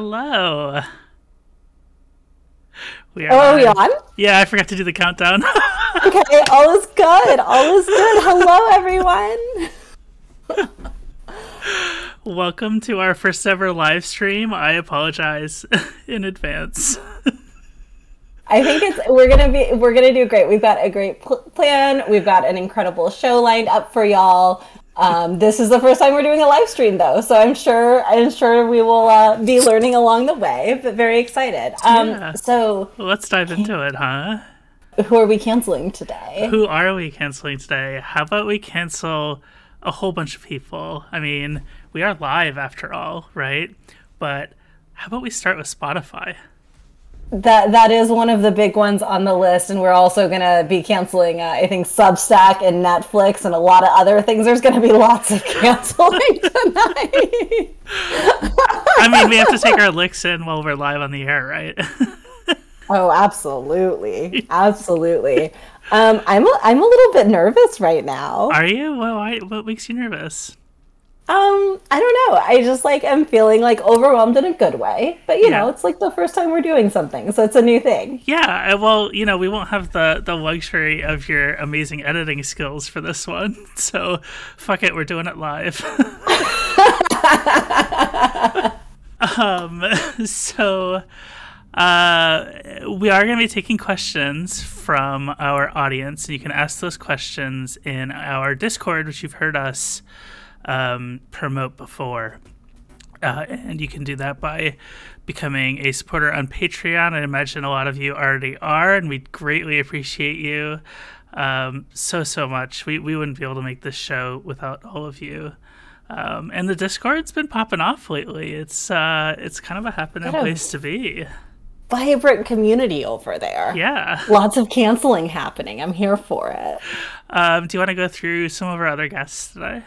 Hello. We are, oh, are we on? Yeah, I forgot to do the countdown. okay, all is good. All is good. Hello, everyone. Welcome to our first ever live stream. I apologize in advance. I think it's we're gonna be we're gonna do great. We've got a great pl- plan. We've got an incredible show lined up for y'all. Um, this is the first time we're doing a live stream though, so I'm sure I'm sure we will uh, be learning along the way. But very excited. Um, yeah. So let's dive into it, huh? Who are we canceling today? Who are we canceling today? How about we cancel a whole bunch of people? I mean, we are live after all, right? But how about we start with Spotify? That that is one of the big ones on the list and we're also going to be canceling uh, i think substack and netflix and a lot of other things. There's going to be lots of canceling tonight. I mean we have to take our licks in while we're live on the air right? Oh absolutely. Absolutely. Um, I'm, a, I'm a little bit nervous right now. Are you? Well, what makes you nervous um, I don't know. I just like am feeling like overwhelmed in a good way. But you yeah. know, it's like the first time we're doing something, so it's a new thing. Yeah, well, you know, we won't have the the luxury of your amazing editing skills for this one. So, fuck it, we're doing it live. um, so uh, we are going to be taking questions from our audience, and you can ask those questions in our Discord, which you've heard us um, promote before. Uh, and you can do that by becoming a supporter on Patreon. I imagine a lot of you already are, and we greatly appreciate you um, so, so much. We, we wouldn't be able to make this show without all of you. Um, and the Discord's been popping off lately. It's uh, it's kind of a happening place to be. Vibrant community over there. Yeah. Lots of canceling happening. I'm here for it. Um, do you want to go through some of our other guests today?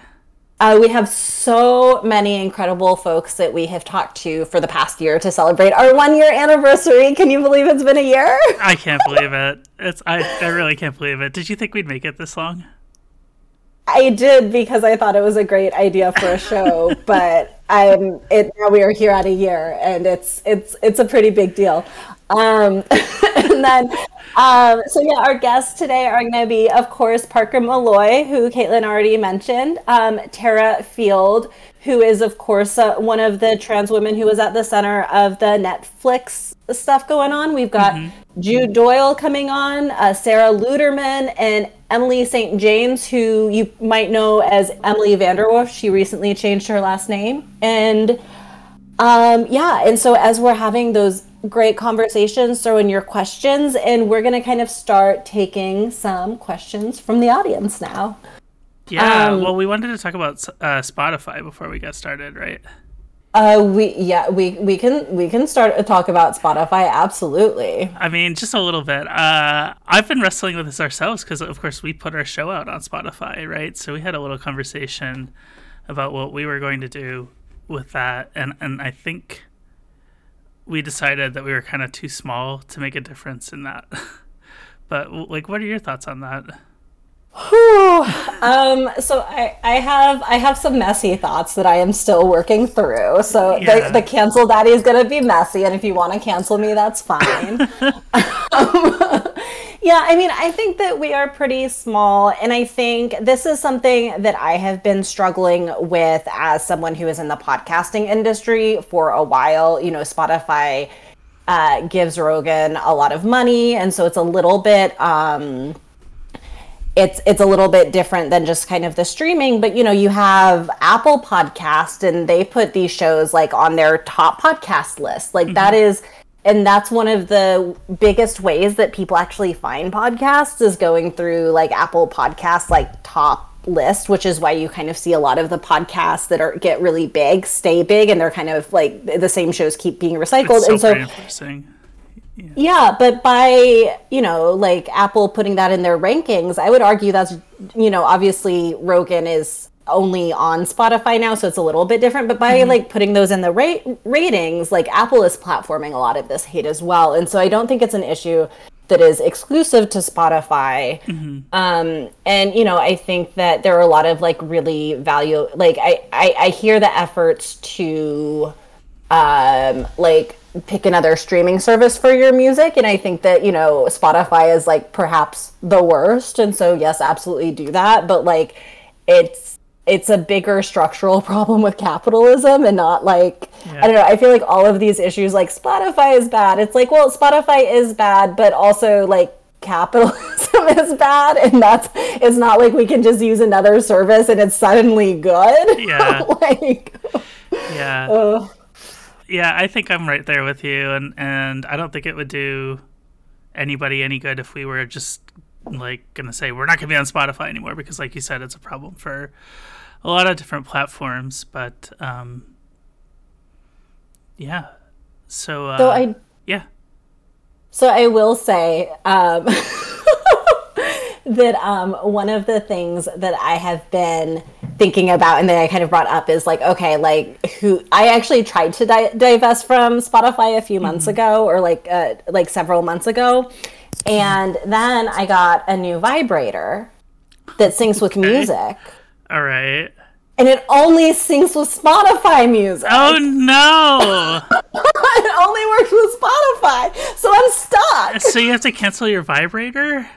Uh, we have so many incredible folks that we have talked to for the past year to celebrate our one year anniversary. Can you believe it's been a year? I can't believe it. It's I, I really can't believe it. Did you think we'd make it this long? I did because I thought it was a great idea for a show, but I'm it now we are here at a year and it's it's it's a pretty big deal. Um, and then um, so yeah, our guests today are going to be, of course, Parker Molloy, who Caitlin already mentioned, um, Terra Field, who is, of course, uh, one of the trans women who was at the center of the Netflix stuff going on. We've got mm-hmm. Jude Doyle coming on, uh, Sara Luterman, and Emily St. James, who you might know as Emily VanDerWerff. She recently changed her last name, and um, yeah, and so as we're having those great conversations, throw in your questions, and we're going to kind of start taking some questions from the audience now. Yeah, um, well, we wanted to talk about uh, Spotify before we get started, right? Uh, we yeah we we can we can start to talk about Spotify absolutely. I mean, just a little bit. Uh, I've been wrestling with this ourselves because, of course, we put our show out on Spotify, right? So we had a little conversation about what we were going to do with that, and and I think we decided that we were kind of too small to make a difference in that. but like, what are your thoughts on that? Um, so I, I have I have some messy thoughts that I am still working through. So yeah. the, the cancel daddy is gonna be messy, and if you want to cancel me, that's fine. um, yeah, I mean, I think that we are pretty small, and I think this is something that I have been struggling with as someone who is in the podcasting industry for a while. You know, Spotify uh, gives Rogan a lot of money, and so it's a little bit. Um, it's it's a little bit different than just kind of the streaming but you know you have apple podcast and they put these shows like on their top podcast list like mm-hmm. that is and that's one of the biggest ways that people actually find podcasts is going through like Apple Podcasts like top list, which is why you kind of see a lot of the podcasts that are get really big stay big, and they're kind of like the same shows keep being recycled. so and so, interesting. Yeah. yeah, but by you know like Apple putting that in their rankings, I would argue that's you know obviously Rogan is only on Spotify now, so it's a little bit different. But by mm-hmm. like putting those in the rate ratings, like Apple is platforming a lot of this hate as well, and so I don't think it's an issue that is exclusive to Spotify. Mm-hmm. Um, and you know, I think that there are a lot of like really value. Like I, I, I hear the efforts to um, like pick another streaming service for your music and i think that you know spotify is like perhaps the worst and so yes absolutely do that but like it's it's a bigger structural problem with capitalism and not like yeah. i don't know i feel like all of these issues like spotify is bad. It's like well spotify is bad but also like capitalism is bad and that's it's not like we can just use another service and it's suddenly good. Yeah. Like yeah. uh, yeah, I think I'm right there with you, and and I don't think it would do anybody any good if we were just like gonna say we're not gonna be on Spotify anymore because, like you said, it's a problem for a lot of different platforms. But um, yeah, so uh, so I yeah. So I will say. Um, that um, one of the things that I have been thinking about and that I kind of brought up is like, okay, like who I actually tried to di- divest from Spotify a few mm-hmm. months ago or like uh, like several months ago, and then I got a new vibrator that syncs with okay. music. All right. And it only syncs with Spotify music. Oh no! it only works with Spotify, so I'm stuck. So you have to cancel your vibrator.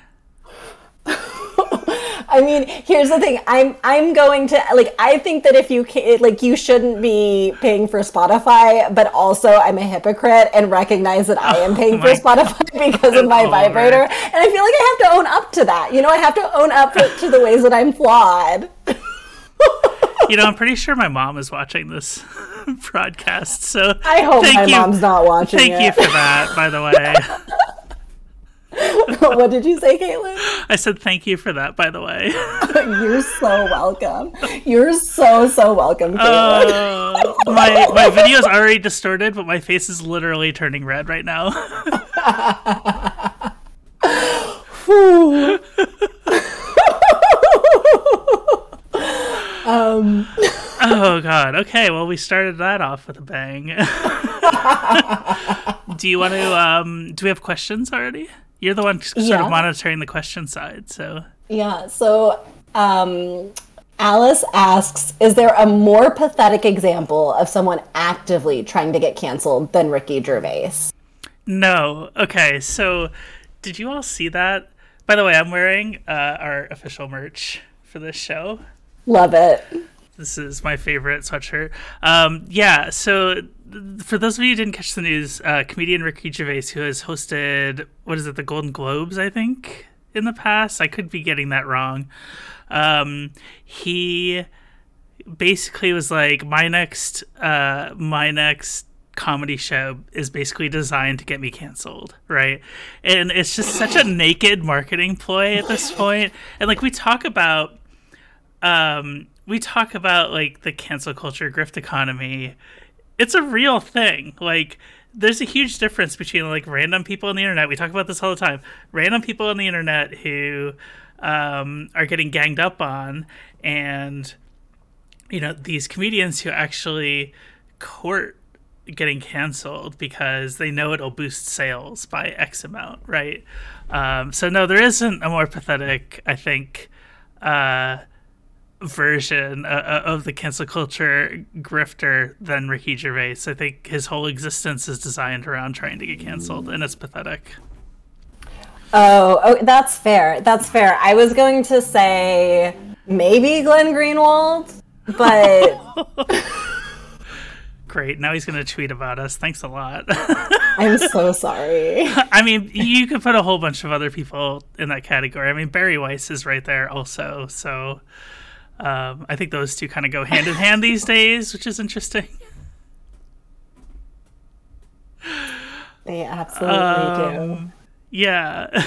I mean, here's the thing. I'm I'm going to like I think that if you can, like you shouldn't be paying for Spotify, but also I'm a hypocrite and recognize that I am oh paying oh for Spotify because of my vibrator, and I feel like I have to own up to that. You know, I have to own up to the ways that I'm flawed. You know, I'm pretty sure my mom is watching this broadcast, so I hope my you. mom's not watching. Thank it. you for that, by the way. what did you say, Caitlin? I said thank you for that, by the way. You're so welcome. You're so so welcome, Caitlin. Uh, my my video is already distorted, but my face is literally turning red right now. Um. Oh God. Okay. Well, we started that off with a bang. do you want to? Um, do we have questions already? You're the one sort yeah. of monitoring the question side, so. Yeah. So um, Alice asks, "Is there a more pathetic example of someone actively trying to get canceled than Ricky Gervais?" No. Okay. So, did you all see that? By the way, I'm wearing uh, our official merch for this show. Love it. This is my favorite sweatshirt. Um, yeah. So for those of you who didn't catch the news, uh, comedian Ricky Gervais, who has hosted what is it, the Golden Globes, I think, in the past. I could be getting that wrong. Um, he basically was like, my next, uh, my next comedy show is basically designed to get me canceled, right? And it's just such a naked marketing ploy at this point. And like we talk about, um, we talk about like the cancel culture grift economy it's a real thing. Like there's a huge difference between like random people on the internet. We talk about this all the time. Random people on the internet who um, are getting ganged up on, and you know these comedians who actually court getting canceled because they know it'll boost sales by X amount, right? Um, so no, there isn't a more pathetic, I think, uh, version uh, uh, of the cancel culture grifter than Ricky Gervais. I think his whole existence is designed around trying to get canceled, and it's pathetic. Oh, oh, that's fair. That's fair. I was going to say maybe Glenn Greenwald, but. Great. Now he's going to tweet about us. Thanks a lot. I'm so sorry. I mean, you could put a whole bunch of other people in that category. I mean, Bari Weiss is right there also. So um, I think those two kind of go hand in hand these days, which is interesting. They absolutely um, do. Yeah.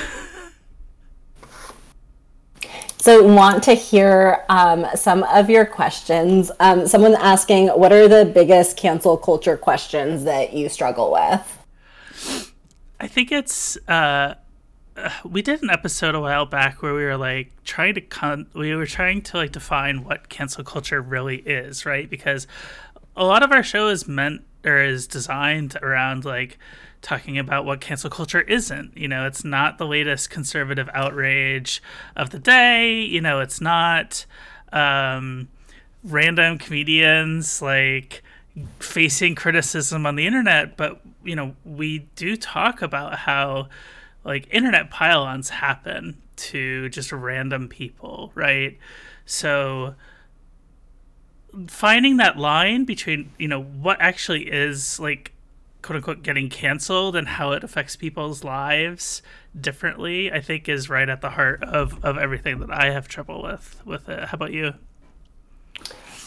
so, want to hear um, some of your questions. Um, someone asking, what are the biggest cancel culture questions that you struggle with? I think it's uh, we did an episode a while back where we were like trying to con- we were trying to like define what cancel culture really is, right? Because a lot of our show is meant or is designed around like talking about what cancel culture isn't. You know, it's not the latest conservative outrage of the day. You know, it's not um, random comedians like facing criticism on the internet, but you know, we do talk about how like internet pylons happen to just random people, right? So finding that line between, you know, what actually is like quote unquote getting canceled and how it affects people's lives differently, I think is right at the heart of, of everything that I have trouble with with it. How about you?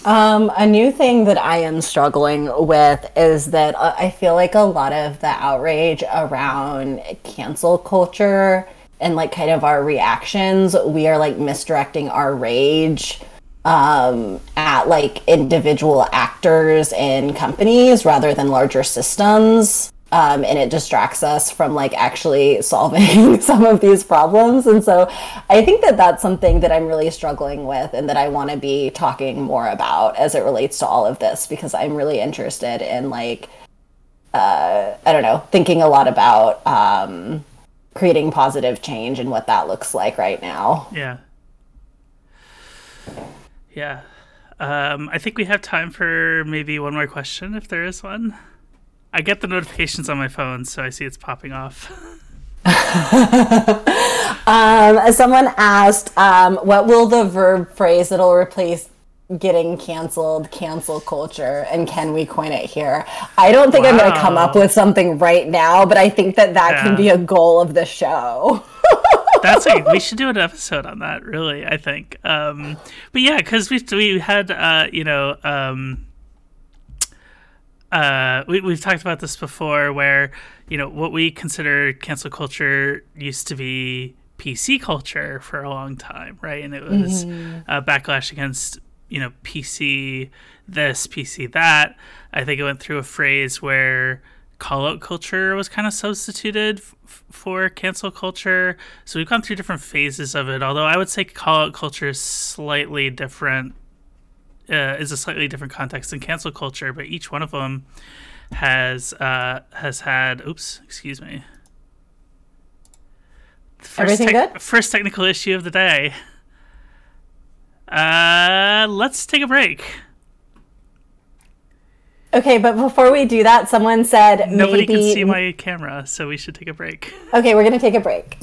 Um, a new thing that I am struggling with is that uh, I feel like a lot of the outrage around cancel culture and like kind of our reactions, we are like misdirecting our rage um, at like individual actors and companies rather than larger systems um, and it distracts us from like actually solving some of these problems. And so i think that that's something that i'm really struggling with and that i want to be talking more about as it relates to all of this because i'm really interested in like uh, i don't know thinking a lot about um, creating positive change and what that looks like right now. Yeah. Yeah. Um, i think we have time for maybe one more question if there is one I get the notifications on my phone, so I see it's popping off. um, someone asked, um, "What will the verb phrase that'll replace getting canceled, cancel culture, and can we coin it here?" I don't think wow. I'm going to come up with something right now, but I think that that yeah. can be a goal of the show. That's a, we should do an episode on that. Really, I think. Um, but yeah, because we we had uh, you know. Uh, we, we've talked about this before where you know what we consider cancel culture used to be pc culture for a long time right? And it was mm-hmm. a backlash against you know pc this pc that. I think it went through a phrase where call out culture was kind of substituted f- for cancel culture. So we've gone through different phases of it although i would say call out culture is slightly different uh, is a slightly different context than cancel culture, but each one of them has uh, has had. Oops, excuse me. First Everything te- good? First technical issue of the day. Uh, let's take a break. Okay, but before we do that, someone said nobody maybe... can see my camera, so we should take a break. Okay, we're gonna take a break.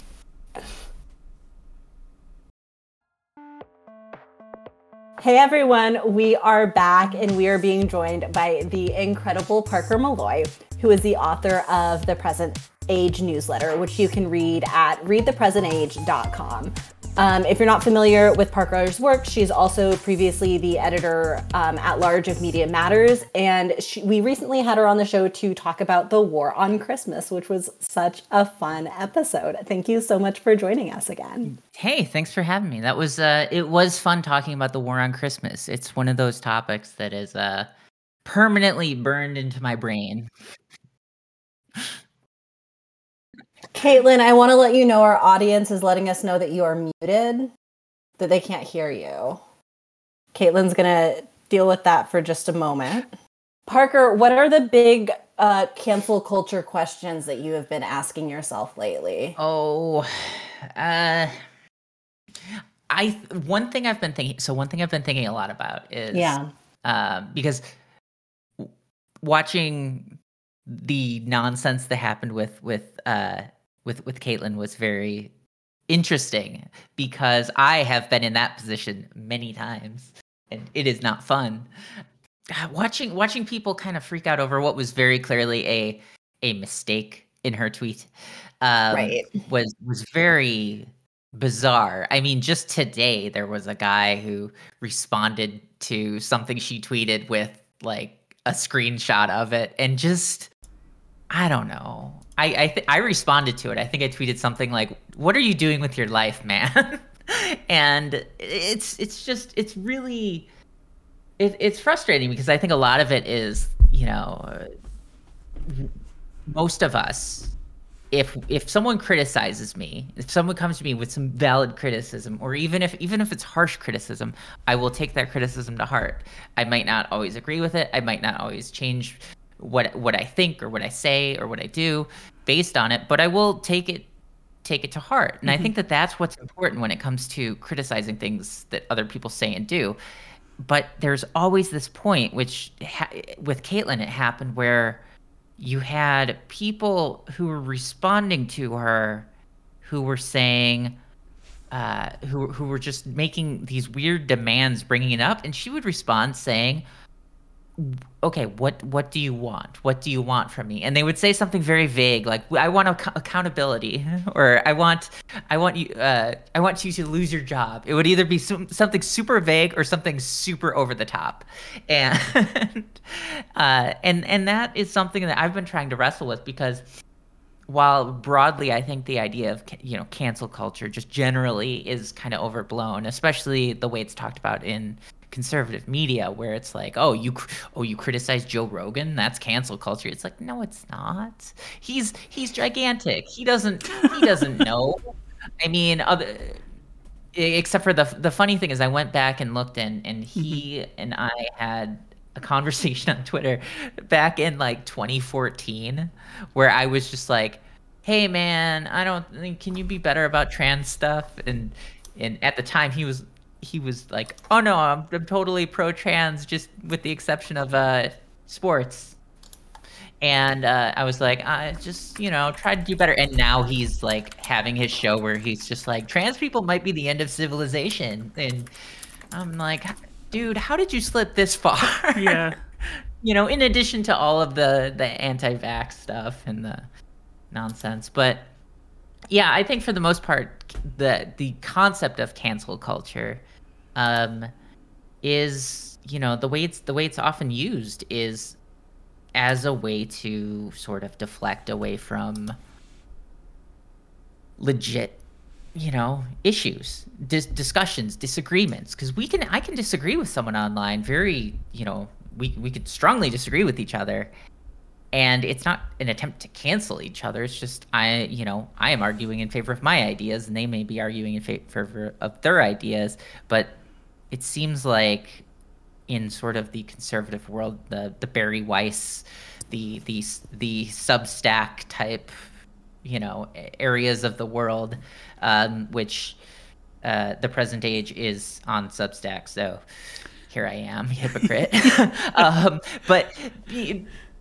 Hey everyone, we are back and we are being joined by the incredible Parker Molloy, who is the author of the Present Age newsletter, which you can read at readthepresentage.com. Um, if you're not familiar with Parker's work, she's also previously the editor um, at large of Media Matters. And she, we recently had her on the show to talk about the war on Christmas, which was such a fun episode. Thank you so much for joining us again. Hey, thanks for having me. That was uh, it was fun talking about the war on Christmas. It's one of those topics that is uh, permanently burned into my brain. Caitlin, I want to let you know our audience is letting us know that you are muted, that they can't hear you. Caitlin's going to deal with that for just a moment. Parker, what are the big uh, cancel culture questions that you have been asking yourself lately? Oh, uh, I one thing I've been thinking. So one thing I've been thinking a lot about is yeah, uh, because watching the nonsense that happened with with uh, with with Caitlin was very interesting because I have been in that position many times and it is not fun. Watching watching people kind of freak out over what was very clearly a a mistake in her tweet um, right. was was very bizarre. I mean, just today there was a guy who responded to something she tweeted with like a screenshot of it and just I don't know. I I, th- I responded to it. I think I tweeted something like, "What are you doing with your life, man?" and it's it's just it's really it, it's frustrating because I think a lot of it is you know most of us if if someone criticizes me if someone comes to me with some valid criticism or even if even if it's harsh criticism i will take that criticism to heart i might not always agree with it i might not always change what what I think or what I say or what I do based on it, but I will take it take it to heart. And mm-hmm. I think that that's what's important when it comes to criticizing things that other people say and do. but there's always this point, which ha- with Caitlyn it happened where you had people who were responding to her, who were saying, uh, who who were just making these weird demands, bringing it up, and she would respond saying, okay what what do you want? What do you want from me? And they would say something very vague like i want ac- accountability or i want i want you uh, i want you to lose your job. It would either be some, something super vague or something super over the top. And uh, and and that is something that i've been trying to wrestle with because while broadly i think the idea of you know cancel culture just generally is kind of overblown especially the way it's talked about in conservative media where it's like, oh, you oh you criticize Joe Rogan, that's cancel culture. It's like, no, it's not. He's he's gigantic. He doesn't he doesn't know. I mean, other except for the the funny thing is I went back and looked and and he mm-hmm. and I had a conversation on Twitter back in like 2014 where I was just like, "Hey man, I don't think can you be better about trans stuff?" and and at the time he was he was like, "Oh no, I'm, I'm totally pro trans, just with the exception of uh, sports." And uh, I was like, I just you know try to do better. And now he's like having his show where he's just like, trans people might be the end of civilization. And I'm like, dude, how did you slip this far? Yeah. you know, in addition to all of the the anti-vax stuff and the nonsense, but yeah, I think for the most part, the the concept of cancel culture um, is you know the way it's the way it's often used is as a way to sort of deflect away from legit you know issues dis- discussions disagreements. Because we can i can disagree with someone online very you know we, we could strongly disagree with each other. And it's not an attempt to cancel each other. It's just i you know i am arguing in favor of my ideas and they may be arguing in favor of their ideas. But it seems like in sort of the conservative world, the the Bari Weiss, the the the Substack type, you know, areas of the world, um, which uh, the present age is on Substack. So here I am, hypocrite. um, but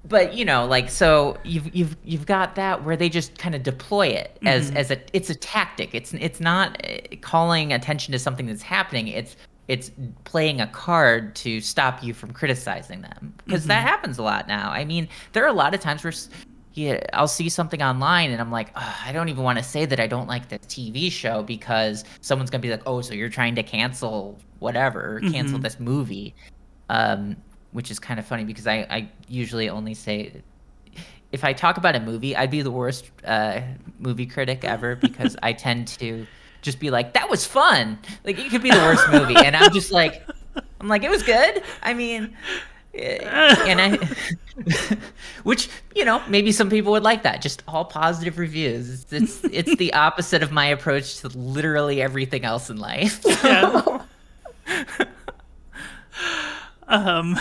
but you know like so you've you've you've got that where they just kind of deploy it as mm-hmm. as a it's a tactic it's it's not uh, calling attention to something that's happening it's it's playing a card to stop you from criticizing them because mm-hmm. that happens a lot now. I mean, there are a lot of times where yeah, I'll see something online and I'm like, I don't even want to say that I don't like this TV show because someone's gonna be like, oh, so you're trying to cancel whatever, mm-hmm. cancel this movie, um, which is kind of funny because I, I usually only say if I talk about a movie, I'd be the worst uh, movie critic ever because I tend to just be like, that was fun. Like it could be the worst movie, and I'm just like, I'm like, it was good. I mean, eh, and I, which you know, maybe some people would like that. Just all positive reviews. It's it's, it's the opposite of my approach to literally everything else in life. Yeah. um.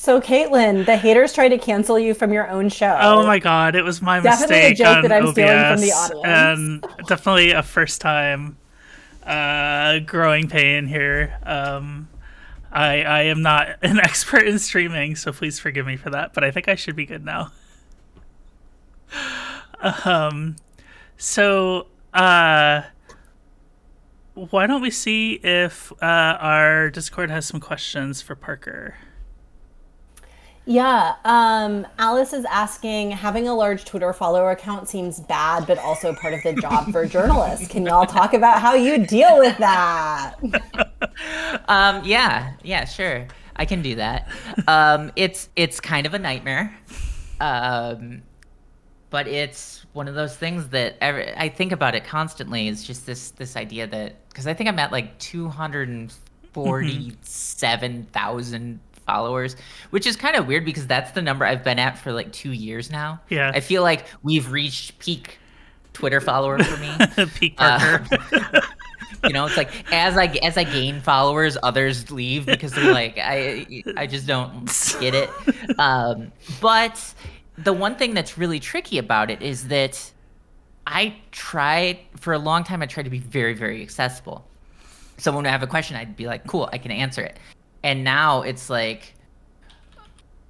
So, Caitlyn, the haters tried to cancel you from your own show. Oh my god, it was my definitely mistake. Definitely a joke that I'm OBS, stealing from the audience. And definitely a first time uh, growing pain here. Um, I I am not an expert in streaming, so please forgive me for that. But I think I should be good now. Um, so uh, why don't we see if uh, our Discord has some questions for Parker? Yeah, um, Alice is asking having a large Twitter follower account seems bad, but also part of the job for journalists. Can y'all talk about how you deal with that? um, yeah, yeah, sure. I can do that. Um, it's it's kind of a nightmare, um, but it's one of those things that every, I think about it constantly. Is just this this idea that because I think I'm at like two hundred and forty seven thousand followers, which is kind of weird because that's the number I've been at for like two years now. Yeah. I feel like we've reached peak Twitter follower for me. peak Parker. Uh, you know, it's like as I as I gain followers, others leave because they're like, I I just don't get it. Um, but the one thing that's really tricky about it is that I tried for a long time. I tried to be very very accessible. So when I have a question, I'd be like, "Cool, I can answer it." And now it's like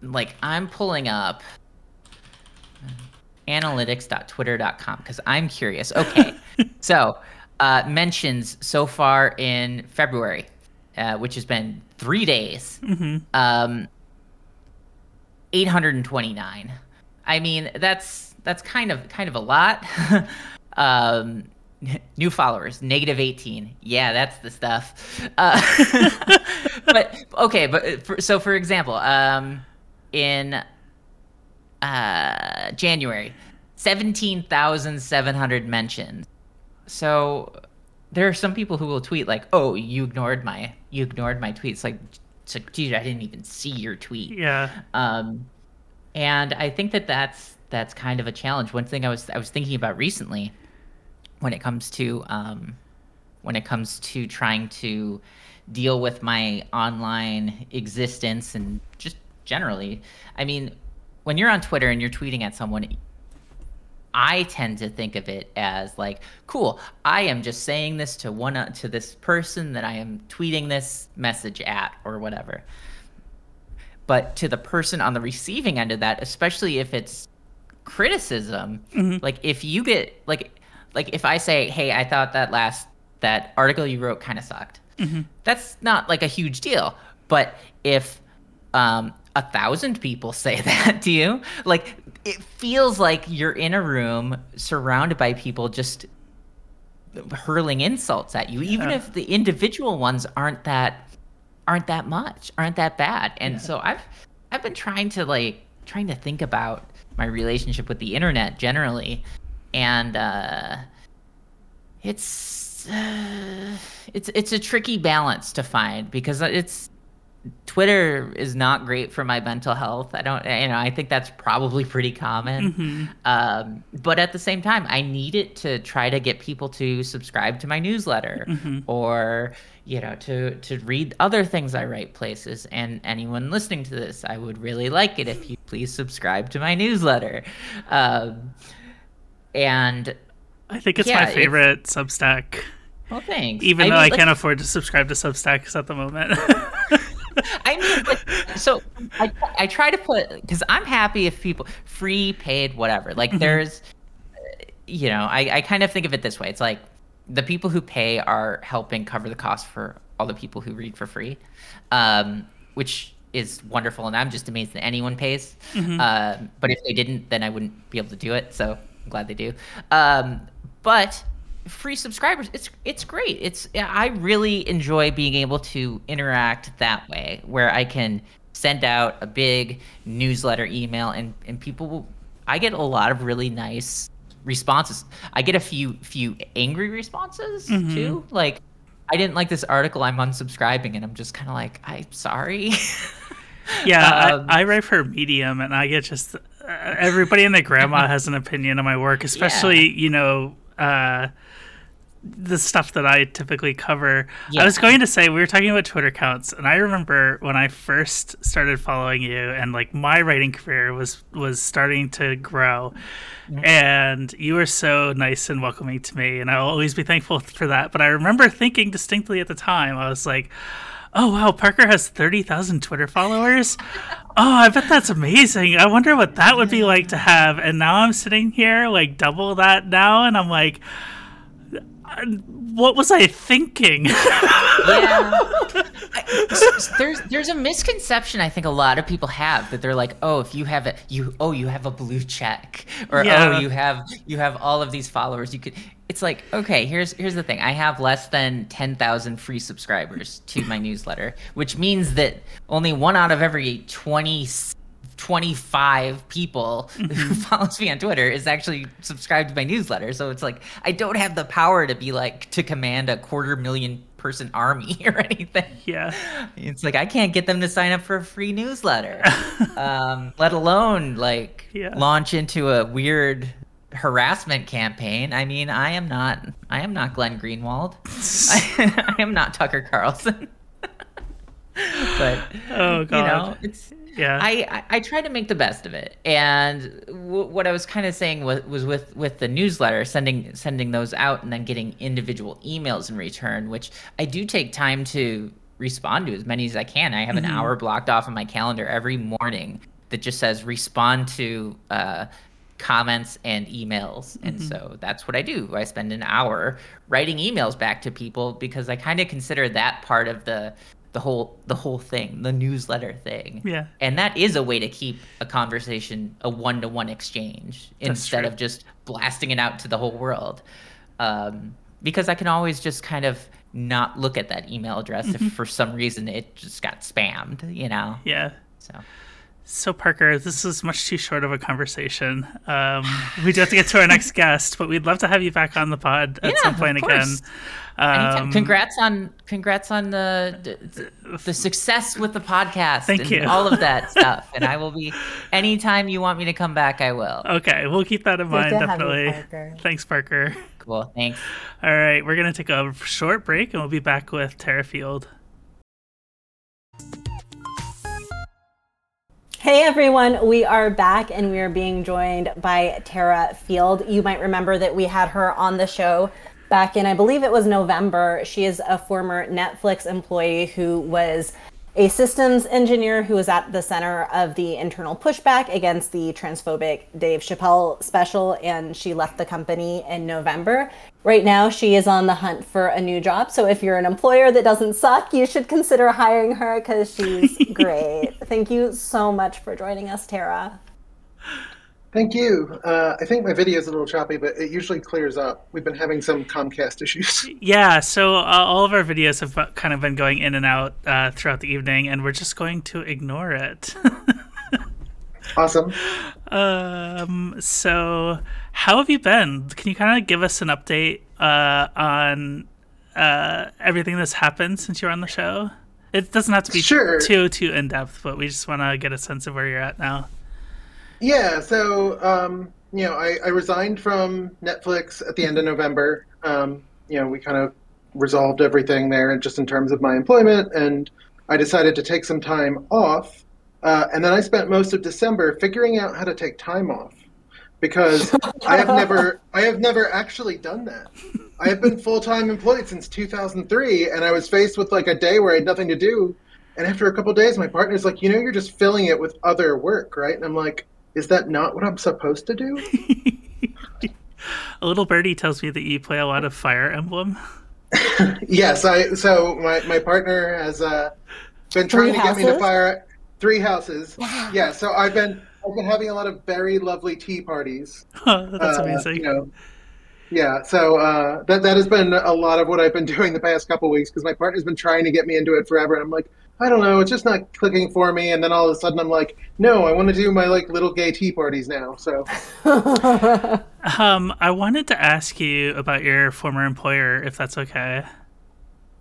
like I'm pulling up analytics.twitter.com because I'm curious. Okay, so uh, mentions so far in February, uh, which has been three days, Mm-hmm. um, 829. I mean, that's that's kind of kind of a lot. um, new followers, negative 18. Yeah, that's the stuff. Uh, but okay, but for, so for example, um, in uh, January, 17,700 mentions. So there are some people who will tweet like, "Oh, you ignored my you ignored my tweets." Like, it's like, dude, I didn't even see your tweet. Yeah. Um, and I think that that's that's kind of a challenge. One thing I was I was thinking about recently, when it comes to um, when it comes to trying to deal with my online existence and just generally, I mean, when you're on Twitter and you're tweeting at someone, I tend to think of it as like, cool, I am just saying this to one uh, to this person that I am tweeting this message at or whatever. But to the person on the receiving end of that, especially if it's criticism, like if you get like like if I say, "Hey, I thought that last that article you wrote kind of sucked." That's not like a huge deal. But if um, a thousand people say that to you, like it feels like you're in a room surrounded by people just hurling insults at you, even if the individual ones aren't that aren't that much, aren't that bad. And so I've I've been trying to like trying to think about my relationship with the internet generally, and uh, it's uh, it's it's a tricky balance to find because it's Twitter is not great for my mental health. I don't, you know, I think that's probably pretty common. Um, but at the same time, I need it to try to get people to subscribe to my newsletter or, you know, to to read other things I write places. And anyone listening to this, I would really like it if you please subscribe to my newsletter. Um, and I think it's Yeah, my it's- favorite Substack. well, thanks. Even I though mean, I like- can't afford to subscribe to Substacks at the moment. I mean, like, so I, I try to put because I'm happy if people free, paid, whatever. Like, there's, uh, you know, I, I kind of think of it this way. It's like the people who pay are helping cover the cost for all the people who read for free, um, which is wonderful. And I'm just amazed that anyone pays. Um, but if they didn't, then I wouldn't be able to do it. So I'm glad they do. Um, but free subscribers it's it's great. It's i really enjoy being able to interact that way where i can send out a big newsletter email and and people will i get a lot of really nice responses. I get a few few angry responses too. Like i didn't like this article i'm unsubscribing and i'm just kind of like i'm sorry. Yeah, Um, I, I write for Medium, and I get just everybody and their grandma has an opinion on my work, especially you know. Uh, the stuff that I typically cover. I was going to say we were talking about Twitter accounts, and I remember when I first started following you, and like my writing career was was starting to grow, and you were so nice and welcoming to me, and I'll always be thankful for that. But I remember thinking distinctly at the time, I was like. Oh wow, Parker has 30,000 Twitter followers. Oh, I bet that's amazing. I wonder what that would be like to have. And now I'm sitting here like double that now and I'm like what was I thinking? yeah. I- there's there's a misconception I think a lot of people have that they're like, oh, if you have a you oh you have a blue check or oh, Yeah. oh you have you have all of these followers, you could. It's like okay, here's here's the thing. I have less than ten thousand free subscribers to my newsletter, which means that only one out of every twenty. 25 people who follows me on Twitter is actually subscribed to my newsletter. So it's like I don't have the power to be like to command a quarter million person army or anything. yeah. It's like I can't get them to sign up for a free newsletter. um, let alone like Yeah. launch into a weird harassment campaign. I mean, I am not I am not Glenn Greenwald. I, I am not Tucker Carlson. but Oh god. you know, it's yeah. I, I I try to make the best of it, and w- what I was kind of saying was, was with with the newsletter, sending sending those out, and then getting individual emails in return, which I do take time to respond to as many as I can. I have an mm-hmm. hour blocked off on my calendar every morning that just says respond to uh, comments and emails. Mm-hmm. And so that's what I do. I spend an hour writing emails back to people because I kind of consider that part of the the whole the whole thing, the newsletter thing. Yeah. And that is a way to keep a conversation a one-to-one exchange that's instead true. of just blasting it out to the whole world. Um, because I can always just kind of not look at that email address mm-hmm. if for some reason it just got spammed, you know. Yeah. So so, Parker, this is much too short of a conversation. Um, we do have to get to our next guest, but we'd love to have you back on the pod at yeah, some point again. Um, congrats on congrats on the, the, the success with the podcast. Thank you. All of that stuff, and I will be anytime you want me to come back. I will. Okay, we'll keep that in Good mind. Definitely. You, Parker. Thanks, Parker. Cool. Thanks. All right, we're gonna take a short break, and we'll be back with Terra Field. Hey everyone, we are back and we are being joined by Terra Field. You might remember that we had her on the show back in, I believe it was November. She is a former Netflix employee who was a systems engineer who was at the center of the internal pushback against the transphobic Dave Chappelle special, and she left the company in November. Right now, she is on the hunt for a new job. So if you're an employer that doesn't suck, you should consider hiring her because she's great. Thank you so much for joining us, Tara. Thank you. Uh, I think my video is a little choppy, but it usually clears up. We've been having some Comcast issues. Yeah, so uh, all of our videos have kind of been going in and out uh, throughout the evening, and we're just going to ignore it. awesome. Um, so, how have you been? Can you kind of give us an update uh, on uh, everything that's happened since you were on the show? It doesn't have to be sure. too too in depth, but we just want to get a sense of where you're at now. Yeah, so um, you know, I, I, resigned from Netflix at the end of November. Um, you know, we kind of resolved everything there, just in terms of my employment, and I decided to take some time off. Uh, and then I spent most of December figuring out how to take time off because I have never, I have never actually done that. I have been full time employed since 2003, and I was faced with like a day where I had nothing to do. And after a couple days, my partner's like, you know, you're just filling it with other work, right? And I'm like, is that not what I'm supposed to do? a little birdie tells me that you play a lot of Fire Emblem. yes, I. So my my partner has uh, been trying three to houses? get me to fire three houses. yeah, so I've been I've been having a lot of very lovely tea parties. that's uh, amazing. You know, yeah, so uh, that that has been a lot of what I've been doing the past couple weeks because my partner's been trying to get me into it forever, and I'm like, I don't know, it's just not clicking for me. And then all of a sudden, I'm like, no, I want to do my like little gay tea parties now. So, um, I wanted to ask you about your former employer, if that's okay.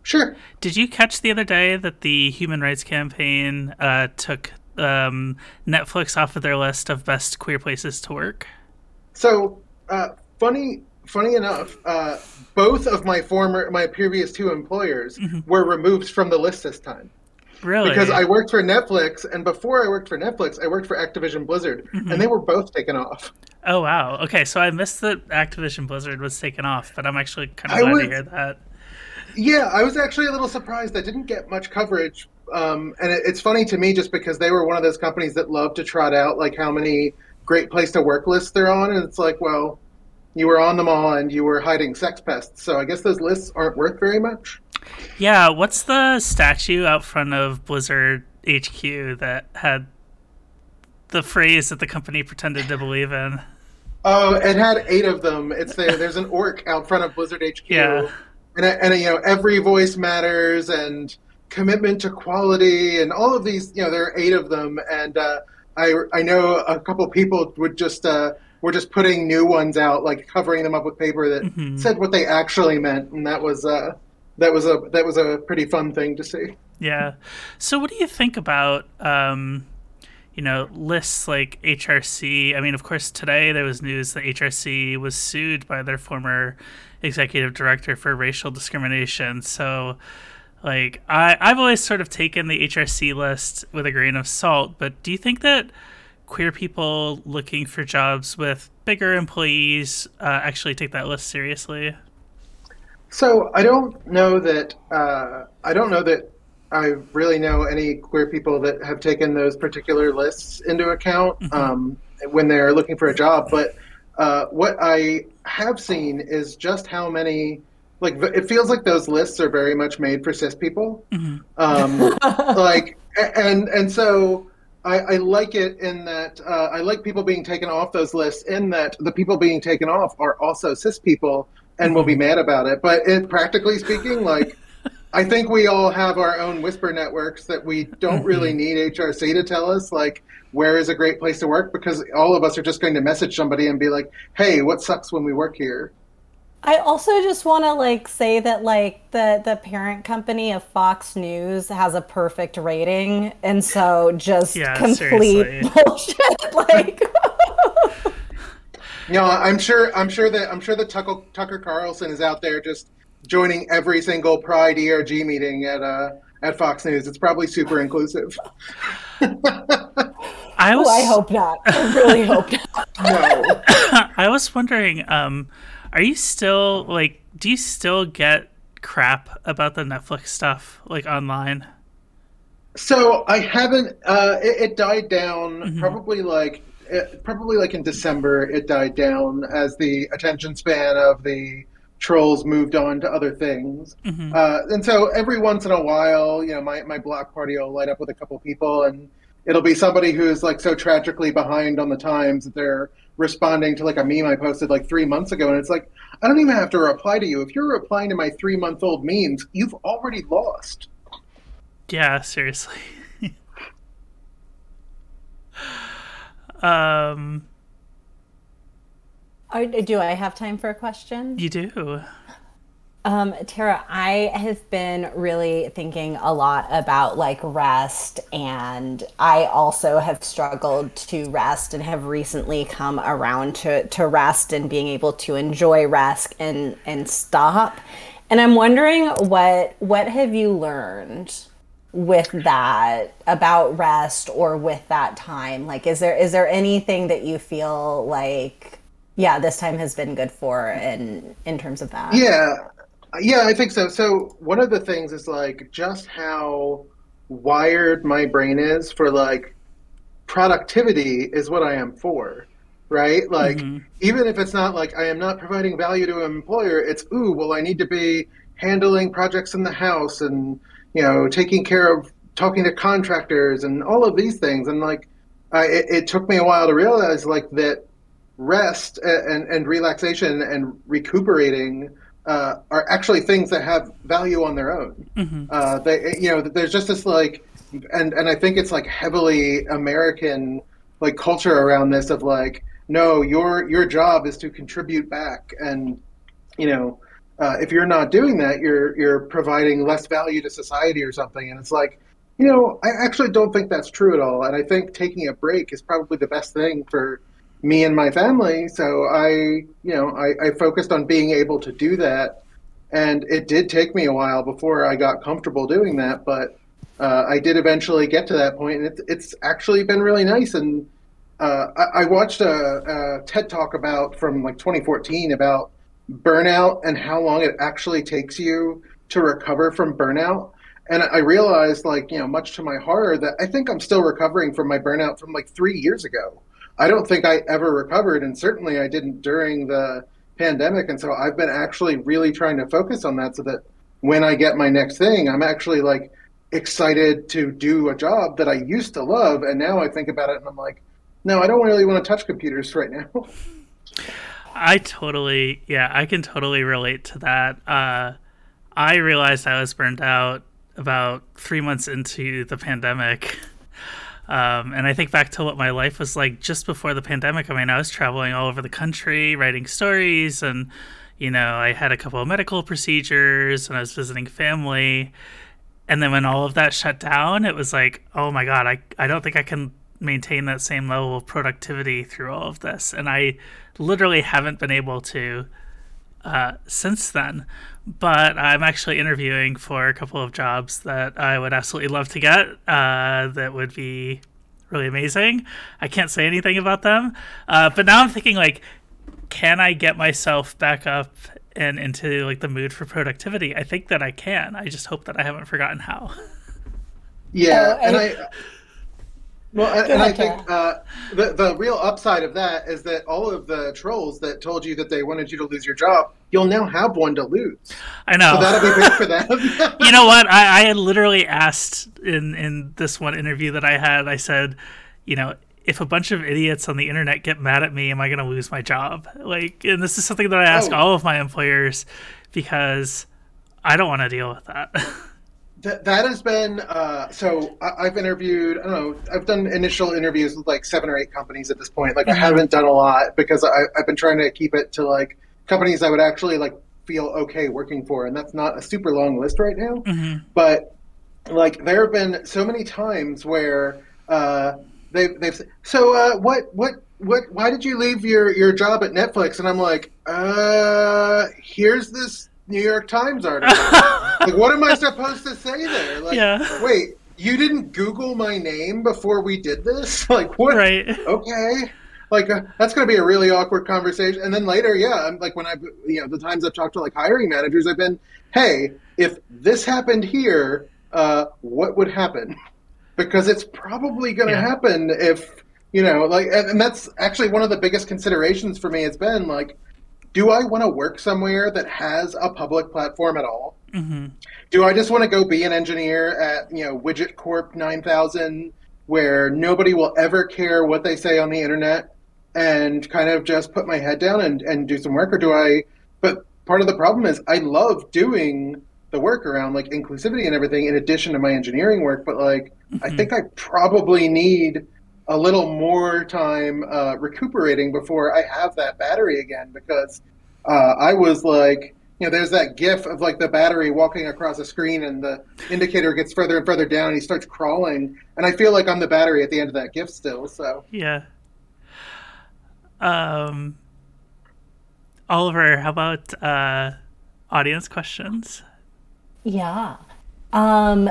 Sure. Did you catch the other day that the Human Rights Campaign uh, took um, Netflix off of their list of best queer places to work? So, uh, funny funny enough, uh, both of my former, my previous two employers mm-hmm. were removed from the list this time. Really? Because I worked for Netflix, and before I worked for Netflix, I worked for Activision Blizzard, mm-hmm. and they were both taken off. Oh wow! Okay, so I missed that Activision Blizzard was taken off, but I'm actually kind of glad was, to hear that. Yeah, I was actually a little surprised. I didn't get much coverage, um, and it, it's funny to me just because they were one of those companies that love to trot out like how many great place to work lists they're on, and it's like, well, you were on them all, and you were hiding sex pests, so I guess those lists aren't worth very much. Yeah, what's the statue out front of Blizzard HQ that had the phrase that the company pretended to believe in? Oh, it had eight of them. It's there. There's an orc out front of Blizzard HQ. Yeah. And, and you know, every voice matters and commitment to quality and all of these. You know, there are eight of them, and uh, I I know a couple people would just. Uh, were just putting new ones out, like covering them up with paper that mm-hmm. said what they actually meant, and that was uh, that was a that was a pretty fun thing to see. Yeah. So, what do you think about um, you know lists like HRC? I mean, of course, today there was news that HRC was sued by their former executive director for racial discrimination. So, like, I I've always sort of taken the HRC list with a grain of salt. But do you think that queer people looking for jobs with bigger employees uh, actually take that list seriously? So I don't know that uh, I don't know that I really know any queer people that have taken those particular lists into account mm-hmm. um, when they're looking for a job. But uh, what I have seen is just how many like it feels like those lists are very much made for cis people. Mm-hmm. Um, like and and so I, I, like it in that uh, I like people being taken off those lists. In that the people being taken off are also cis people and will be mm-hmm. mad about it. But it, practically speaking, like I think we all have our own whisper networks that we don't really mm-hmm. need HRC to tell us like where is a great place to work because all of us are just going to message somebody and be like, "Hey, what sucks when we work here?" I also just want to like say that like the the parent company of Fox News has a perfect rating, and so just yeah, complete seriously. bullshit. like, no, I'm sure I'm sure that I'm sure that Tucker, Tucker Carlson is out there just joining every single Pride ERG meeting at uh at Fox News. It's probably super inclusive. I was. Oh, I hope not. I really hope not. no. I was wondering. Um, are you still like? Do you still get crap about the Netflix stuff like online? So I haven't. Uh, it, it died down mm-hmm. probably like it, probably like in December. It died down as the attention span of the trolls moved on to other things. Mm-hmm. Uh, and so every once in a while, you know, my, my block party will light up with a couple people and it'll be somebody who's like so tragically behind on the times that they're responding to like a meme I posted like three months ago, and it's like I don't even have to reply to you. If you're replying to my three month old memes, you've already lost. Yeah, seriously. um. do I have time for a question? You do. Um, Terra, I have been really thinking a lot about like rest, and I also have struggled to rest and have recently come around to, to rest and being able to enjoy rest and, and stop. And I'm wondering what what have you learned with that about rest or with that time? Like is there is there anything that you feel like yeah, this time has been good for in in terms of that? Yeah. Yeah, I think so. So one of the things is like just how wired my brain is for like productivity is what I am for. Right? Like mm-hmm. even if it's not like I am not providing value to an employer, it's ooh, well I need to be handling projects in the house and you know, taking care of talking to contractors and all of these things and like I, it, it took me a while to realize like that rest and, and relaxation and recuperating uh, are actually things that have value on their own. Mm-hmm. Uh, they, you know, there's just this like, and and I think it's like heavily American like culture around this of like, no, your your job is to contribute back, and you know, uh, if you're not doing that, you're you're providing less value to society or something, and it's like. You know, I actually don't think that's true at all, and I think taking a break is probably the best thing for me and my family. So I, you know, I, I, focused on being able to do that. And it did take me a while before I got comfortable doing that, but uh, I did eventually get to that point, and it's, it's actually been really nice. And uh, I, I, watched a, a, TED talk about from like 2014 about burnout and how long it actually takes you to recover from burnout. And I realized, like, you know, much to my horror, that I think I'm still recovering from my burnout from like three years ago. I don't think I ever recovered, and certainly I didn't during the pandemic. And so I've been actually really trying to focus on that so that when I get my next thing, I'm actually like excited to do a job that I used to love. And now I think about it and I'm like, no, I don't really want to touch computers right now. I totally, yeah, I can totally relate to that. Uh, I realized I was burned out about three months into the pandemic. Um, and I think back to what my life was like just before the pandemic. I mean, I was traveling all over the country, writing stories, and you know, I had a couple of medical procedures, and I was visiting family. And then when all of that shut down, it was like, oh my god, I I don't think I can maintain that same level of productivity through all of this, and I literally haven't been able to uh, since then but I'm actually interviewing for a couple of jobs that I would absolutely love to get. Uh, that would be really amazing. I can't say anything about them, uh, but now I'm thinking like, can I get myself back up and into like the mood for productivity? I think that I can. I just hope that I haven't forgotten how. Yeah, and I. Well, and, and I think uh, the the real upside of that is that all of the trolls that told you that they wanted you to lose your job, you'll now have one to lose. I know. So that'll be great for them. you know what? I, I had literally asked in in this one interview that I had. I said, you know, if a bunch of idiots on the internet get mad at me, am I going to lose my job? Like, and this is something that I ask oh. all of my employers because I don't want to deal with that. that, that has been uh, so. I, have interviewed. I don't know. I've done initial interviews with like seven or eight companies at this point. Like, mm-hmm. I haven't done a lot because I, I've been trying to keep it to like companies I would actually like feel okay working for, and that's not a super long list right now. Mm-hmm. But like, there have been so many times where. Uh, they've they've so uh, what what what why did you leave your your job at Netflix? And I'm like, uh, here's this New York Times article. like, what am I supposed to say there? Like, yeah. wait, you didn't Google my name before we did this? like, what? Right. Okay. Like uh, that's going to be a really awkward conversation. And then later, yeah, I'm like when I've you know the times I've talked to like hiring managers, I've been, hey, if this happened here, uh, what would happen? because it's probably going to yeah. happen if you know like and, that's actually one of the biggest considerations for me has been like do i want to work somewhere that has a public platform at all mm-hmm. do i just want to go be an engineer at you know widget corp 9000 where nobody will ever care what they say on the internet and kind of just put my head down and, and do some work or do i but part of the problem is i love doing the work around like inclusivity and everything in addition to my engineering work but like mm-hmm. i think i probably need a little more time uh, recuperating before i have that battery again because uh, i was like you know there's that gif of like the battery walking across a screen and the indicator gets further and further down and he starts crawling. And i feel like i'm the battery at the end of that gif still so. Yeah. Um oliver how about uh audience questions? Yeah. Um,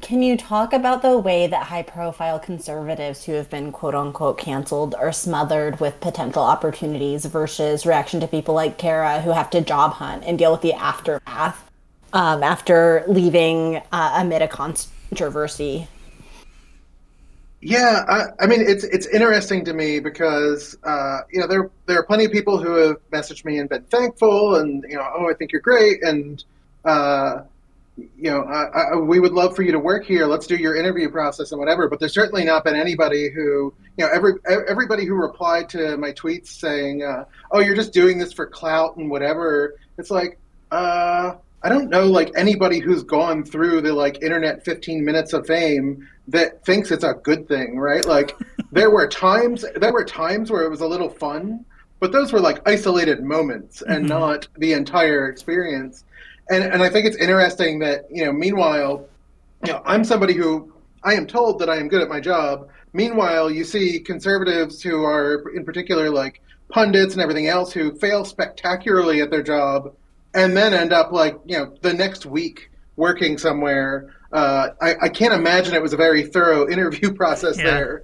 can you talk about the way that high profile conservatives who have been quote unquote canceled are smothered with potential opportunities versus reaction to people like Terra who have to job hunt and deal with the aftermath um, after leaving uh, amid a controversy? Yeah, I, I, mean it's it's interesting to me because uh, you know there there are plenty of people who have messaged me and been thankful and you know oh I think you're great and uh, you know, I, I, we would love for you to work here. Let's do your interview process and whatever. But there's certainly not been anybody who, you know, every everybody who replied to my tweets saying, uh, "Oh, you're just doing this for clout and whatever." It's like, uh, I don't know, like anybody who's gone through the like internet 15 minutes of fame that thinks it's a good thing, right? Like, there were times there were times where it was a little fun, but those were like isolated moments and mm-hmm. not the entire experience and and I think it's interesting that you know, meanwhile, you know, I'm somebody who I am told that I am good at my job. Meanwhile, you see conservatives who are, in particular, like pundits and everything else, who fail spectacularly at their job, and then end up like you know the next week working somewhere. Uh, I, I, can't imagine it was a very thorough interview process yeah. there,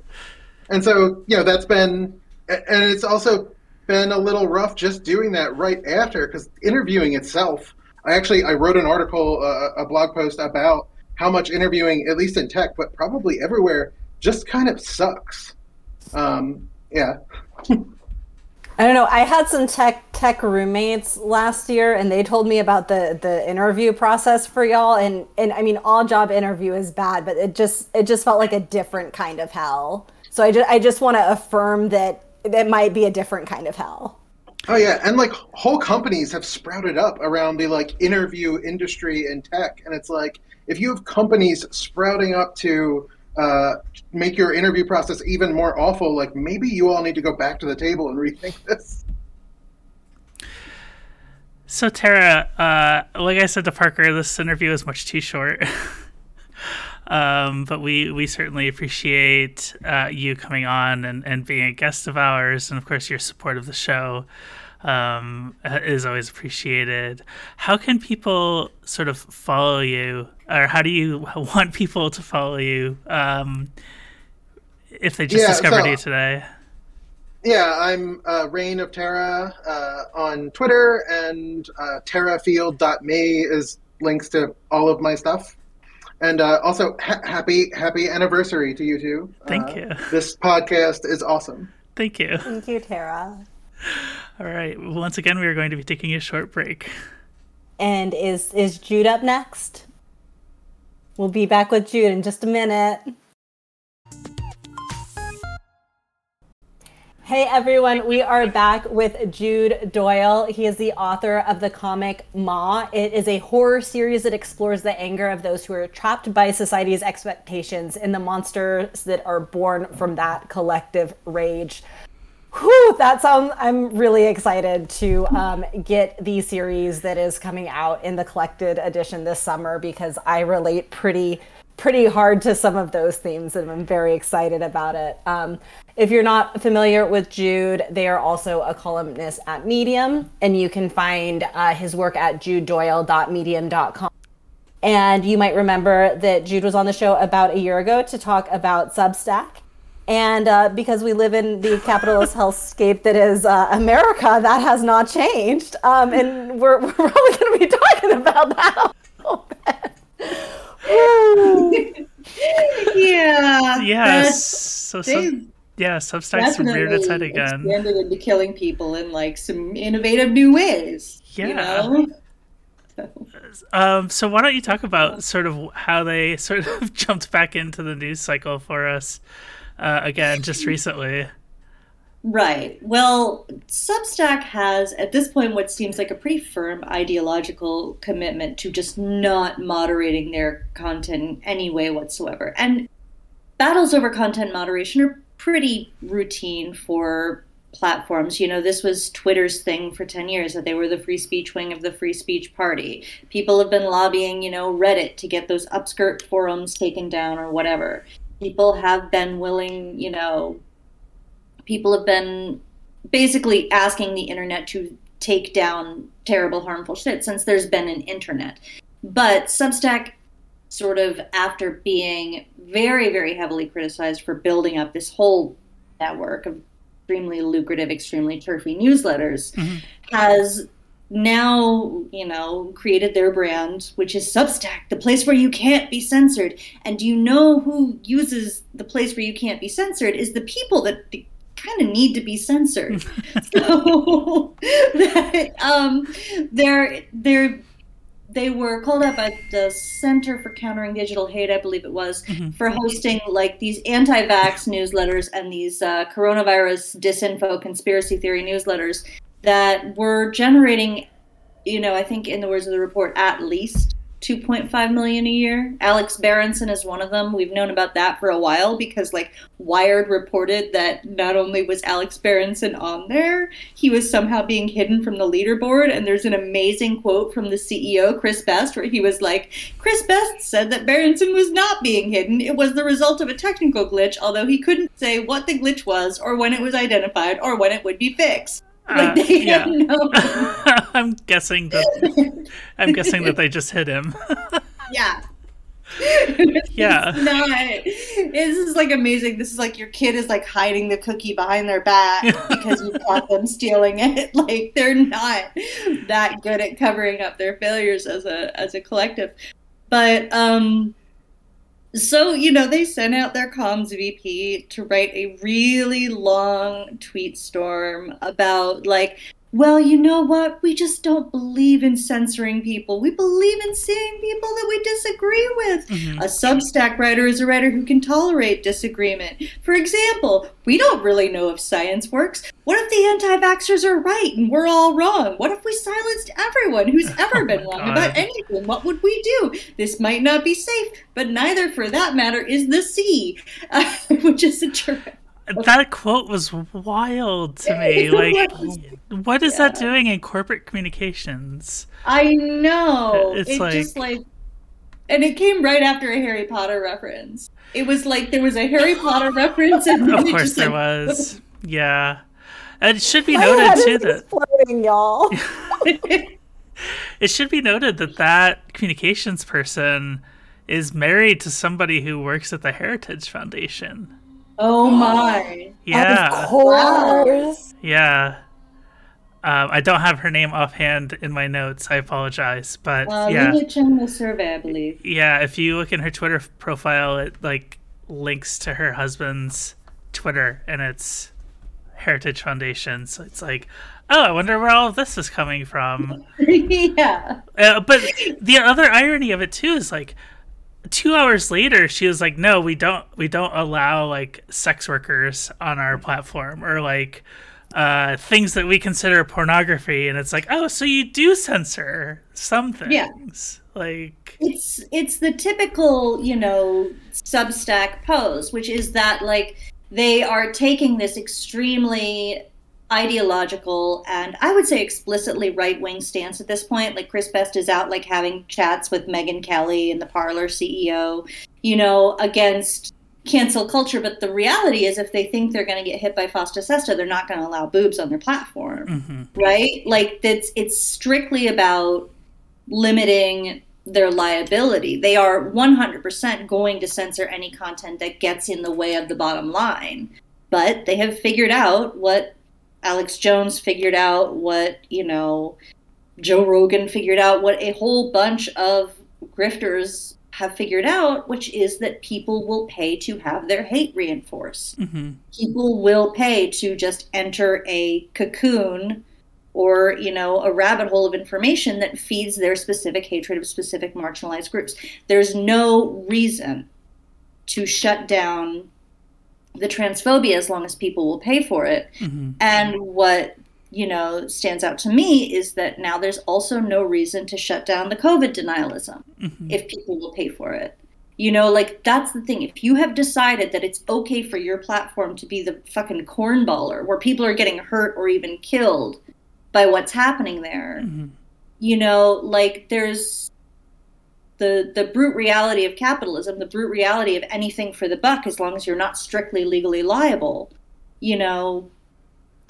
and so you know that's been, and it's also been a little rough just doing that right after because interviewing itself I actually I wrote an article, uh, a blog post about how much interviewing, at least in tech, but probably everywhere, just kind of sucks. Um, yeah. I don't know. I had some tech tech roommates last year, and they told me about the the interview process for y'all. And and I mean, all job interview is bad, but it just it just felt like a different kind of hell. So I just I just want to affirm that that might be a different kind of hell. Oh yeah, and like whole companies have sprouted up around the like interview industry and tech, and it's like if you have companies sprouting up to uh, make your interview process even more awful, like maybe you all need to go back to the table and rethink this. So Terra, uh, like I said to Parker, this interview is much too short. um, but we we certainly appreciate uh, you coming on and, and being a guest of ours, and of course your support of the show um, is always appreciated. How can people sort of follow you, or how do you want people to follow you um, if they just yeah, discovered so, you today? Yeah, I'm uh, Reign of Terra uh, on Twitter, and uh, TerraField.me is links to all of my stuff. And uh, also, ha- happy happy anniversary to you two. Thank Uh, you. This podcast is awesome. Thank you. Thank you, Terra. All right. Once again, we are going to be taking a short break. And is is Jude up next? We'll be back with Jude in just a minute. Hey everyone, we are back with Jude Doyle. He is the author of the comic Ma. It is a horror series that explores the anger of those who are trapped by society's expectations and the monsters that are born from that collective rage. Whew, that sounds. I'm really excited to um, get the series that is coming out in the collected edition this summer because I relate pretty pretty hard to some of those themes and I'm very excited about it. Um, if you're not familiar with Jude, they are also a columnist at Medium, and you can find uh, his work at judedoyle.medium.com. And you might remember that Jude was on the show about a year ago to talk about Substack. And uh, because we live in the capitalist hellscape that is uh, America, that has not changed. Um, and we're, we're probably going to be talking about that a little bit. yeah. Yes. So, they yeah, Substack's reared its head again. expanded into killing people in like some innovative new ways. Yeah. You know? Um, so why don't you talk about sort of how they sort of jumped back into the news cycle for us uh, again just recently? Right. Well, Substack has, at this point, what seems like a pretty firm ideological commitment to just not moderating their content in any way whatsoever. And battles over content moderation are pretty routine for platforms. You know, this was Twitter's thing for 10 years that they were the free speech wing of the free speech party. People have been lobbying, you know, Reddit to get those upskirt forums taken down or whatever. People have been willing, you know, people have been basically asking the internet to take down terrible, harmful shit since there's been an internet. But Substack, sort of after being very, very heavily criticized for building up this whole network of extremely lucrative, extremely turfy newsletters, mm-hmm. has now, you know, created their brand, which is Substack, the place where you can't be censored. And do you know who uses the place where you can't be censored? Is the people that kind of need to be censored. so that, um, they're they're they were called up at the Center for Countering Digital Hate, I believe it was, for hosting like these anti-vax newsletters and these uh, coronavirus disinfo conspiracy theory newsletters that were generating, you know, I think in the words of the report, at least 2.5 million a year. Alex Berenson is one of them. We've known about that for a while because like Wired reported that not only was Alex Berenson on there, he was somehow being hidden from the leaderboard and there's an amazing quote from the CEO Chris Best where he was like, "Chris Best said that Berenson was not being hidden. It was the result of a technical glitch, although he couldn't say what the glitch was or when it was identified or when it would be fixed." Like Uh, they yeah. had no I'm guessing that I'm guessing that they just hit him. Yeah. Yeah. It's not. This is like amazing. This is like your kid is like hiding the cookie behind their back because you caught them stealing it. Like they're not that good at covering up their failures as a as a collective. But um so you know they sent out their comms VP to write a really long tweet storm about like well, you know what? We just don't believe in censoring people. We believe in seeing people that we disagree with. Mhm. A Substack writer is a writer who can tolerate disagreement. For example, we don't really know if science works. What if the anti vaxxers are right and we're all wrong? What if we silenced everyone who's ever been wrong God. about anything? What would we do? This might not be safe, but neither, for that matter, is the sea, uh, which is a terrific. That quote was wild to me. Like, was. What is that doing in corporate communications? I know. It's It's like- just like, and it came right after a Harry Potter reference. It was like there was a Harry Potter reference, and then Of it course, just, there like, was. Yeah, and it should be My head noted is too that exploding, y'all. it should be noted that that communications person is married to somebody who works at the Heritage Foundation. Oh my! Yeah, Of course. yeah. Um, I don't have her name offhand in my notes. I apologize, but uh, yeah, Lena Chen will survey, I believe. Yeah, if you look in her Twitter profile, it like links to her husband's Twitter, and it's Heritage Foundation. So it's like, oh, I wonder where all of this is coming from. yeah. Uh, but the other irony of it too is like, two hours later, she was like, no, we don't, we don't allow like sex workers on our platform, or like uh, things that we consider pornography, and it's like, oh, so you do censor some things, yeah. like it's it's the typical, you know, Substack pose, which is that like they are taking this extremely ideological and I would say explicitly right wing stance at this point. Like Chris Best is out like having chats with Megyn Kelly and the Parler CEO, you know, against cancel culture. But the reality is, if they think they're going to get hit by FOSTA SESTA, they're not going to allow boobs on their platform, mm-hmm. right? Like that's it's strictly about limiting their liability. They are 100% going to censor any content that gets in the way of the bottom line. But they have figured out what Alex Jones figured out, what, you know, Joe Rogan figured out, what a whole bunch of grifters have figured out, which is that people will pay to have their hate reinforced. Mm-hmm. People will pay to just enter a cocoon or you know a rabbit hole of information that feeds their specific hatred of specific marginalized groups there's no reason to shut down the transphobia as long as people will pay for it mm-hmm. and what you know stands out to me is that now there's also no reason to shut down the covid denialism mm-hmm. if people will pay for it you know like that's the thing if you have decided that it's okay for your platform to be the fucking cornballer where people are getting hurt or even killed by what's happening there. Mm-hmm. You know, like there's the the brute reality of capitalism, the brute reality of anything for the buck as long as you're not strictly legally liable. You know,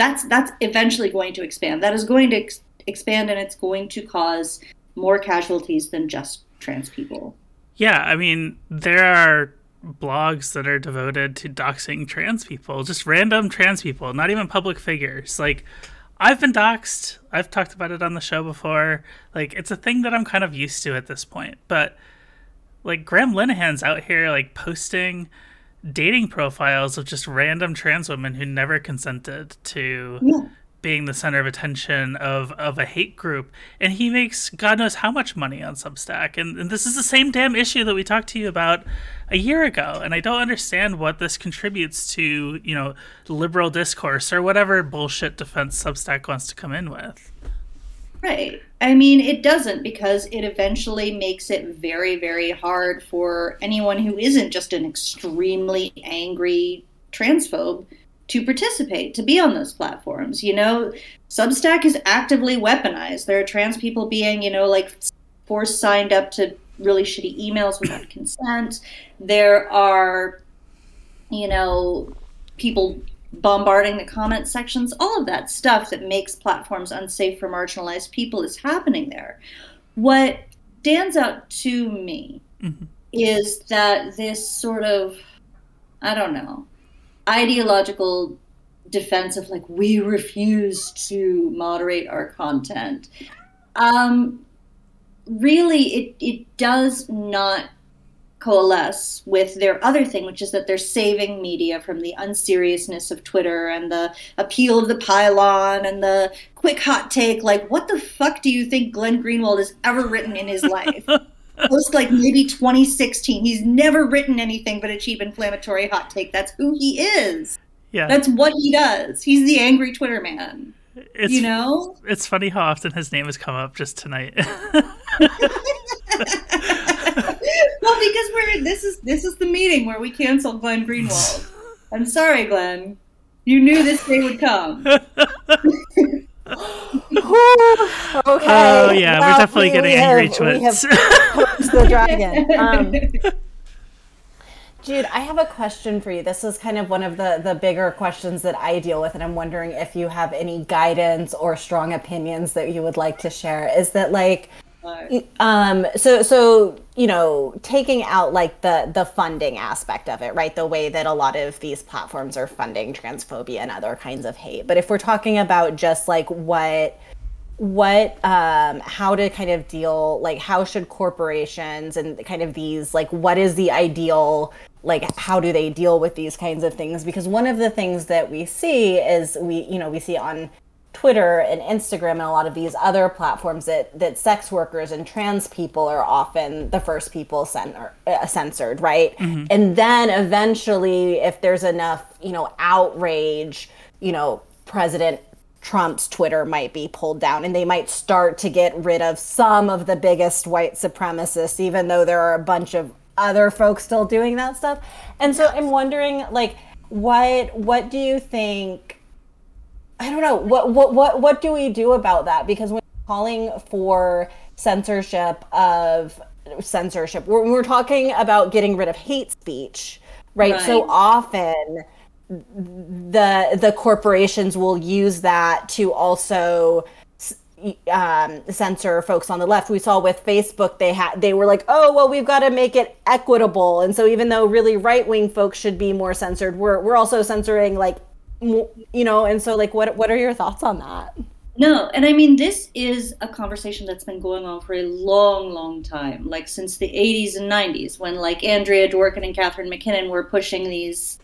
that's that's eventually going to expand. That is going to ex- expand and it's going to cause more casualties than just trans people. Yeah, I mean, there are blogs that are devoted to doxing trans people, just random trans people, not even public figures. Like I've been doxed. I've talked about it on the show before. Like it's a thing that I'm kind of used to at this point. But like Graham Linehan's out here like posting dating profiles of just random trans women who never consented to yeah being the center of attention of, of a hate group. And he makes God knows how much money on Substack. And, and this is the same damn issue that we talked to you about a year ago. And I don't understand what this contributes to, you know, liberal discourse or whatever bullshit defense Substack wants to come in with. Right. I mean, it doesn't because it eventually makes it very, very hard for anyone who isn't just an extremely angry transphobe to participate, to be on those platforms. You know, Substack is actively weaponized. There are trans people being, you know, like forced signed up to really shitty emails without consent. There are, you know, people bombarding the comment sections. All of that stuff that makes platforms unsafe for marginalized people is happening there. What stands out to me mm-hmm. is that this sort of, I don't know, ideological defense of like we refuse to moderate our content um, really it, it does not coalesce with their other thing which is that they're saving media from the unseriousness of twitter and the appeal of the pylon and the quick hot take like what the fuck do you think glenn greenwald has ever written in his life post like maybe 2016. He's never written anything but a cheap inflammatory hot take. That's who he is. Yeah. That's what he does. He's the angry Twitter man. It's, you know? It's funny how often his name has come up just tonight. well, because we're this is this is the meeting where we cancel Glenn Greenwald. I'm sorry, Glenn. You knew this day would come. okay. Oh yeah, well, we're definitely we, getting we angry have, twits. the dragon. Um, Jude, I have a question for you. This is kind of one of the the bigger questions that I deal with, and I'm wondering if you have any guidance or strong opinions that you would like to share. Is that like Um, so so you know, taking out like the the funding aspect of it, right? The way that a lot of these platforms are funding transphobia and other kinds of hate. But if we're talking about just like what what um how to kind of deal like how should corporations and kind of these like what is the ideal like how do they deal with these kinds of things because one of the things that we see is we you know we see on Twitter and Instagram and a lot of these other platforms that that sex workers and trans people are often the first people uh, censored, right? Mm-hmm. And then eventually, if there's enough, you know, outrage, you know, President Trump's Twitter might be pulled down, and they might start to get rid of some of the biggest white supremacists, even though there are a bunch of other folks still doing that stuff. And so, I'm wondering, like, what what do you think? I don't know. What what what what do we do about that? Because when calling for censorship of censorship, we're, we're talking about getting rid of hate speech, right? right. So often the the corporations will use that to also um, censor folks on the left. We saw with Facebook they had they were like, oh well, we've got to make it equitable, and so even though really right wing folks should be more censored, we're we're also censoring like you know and so like what what are your thoughts on that? No and i mean this is a conversation that's been going on for a long long time like since the 80s and 90s when like andrea dworkin and catharine mackinnon were pushing these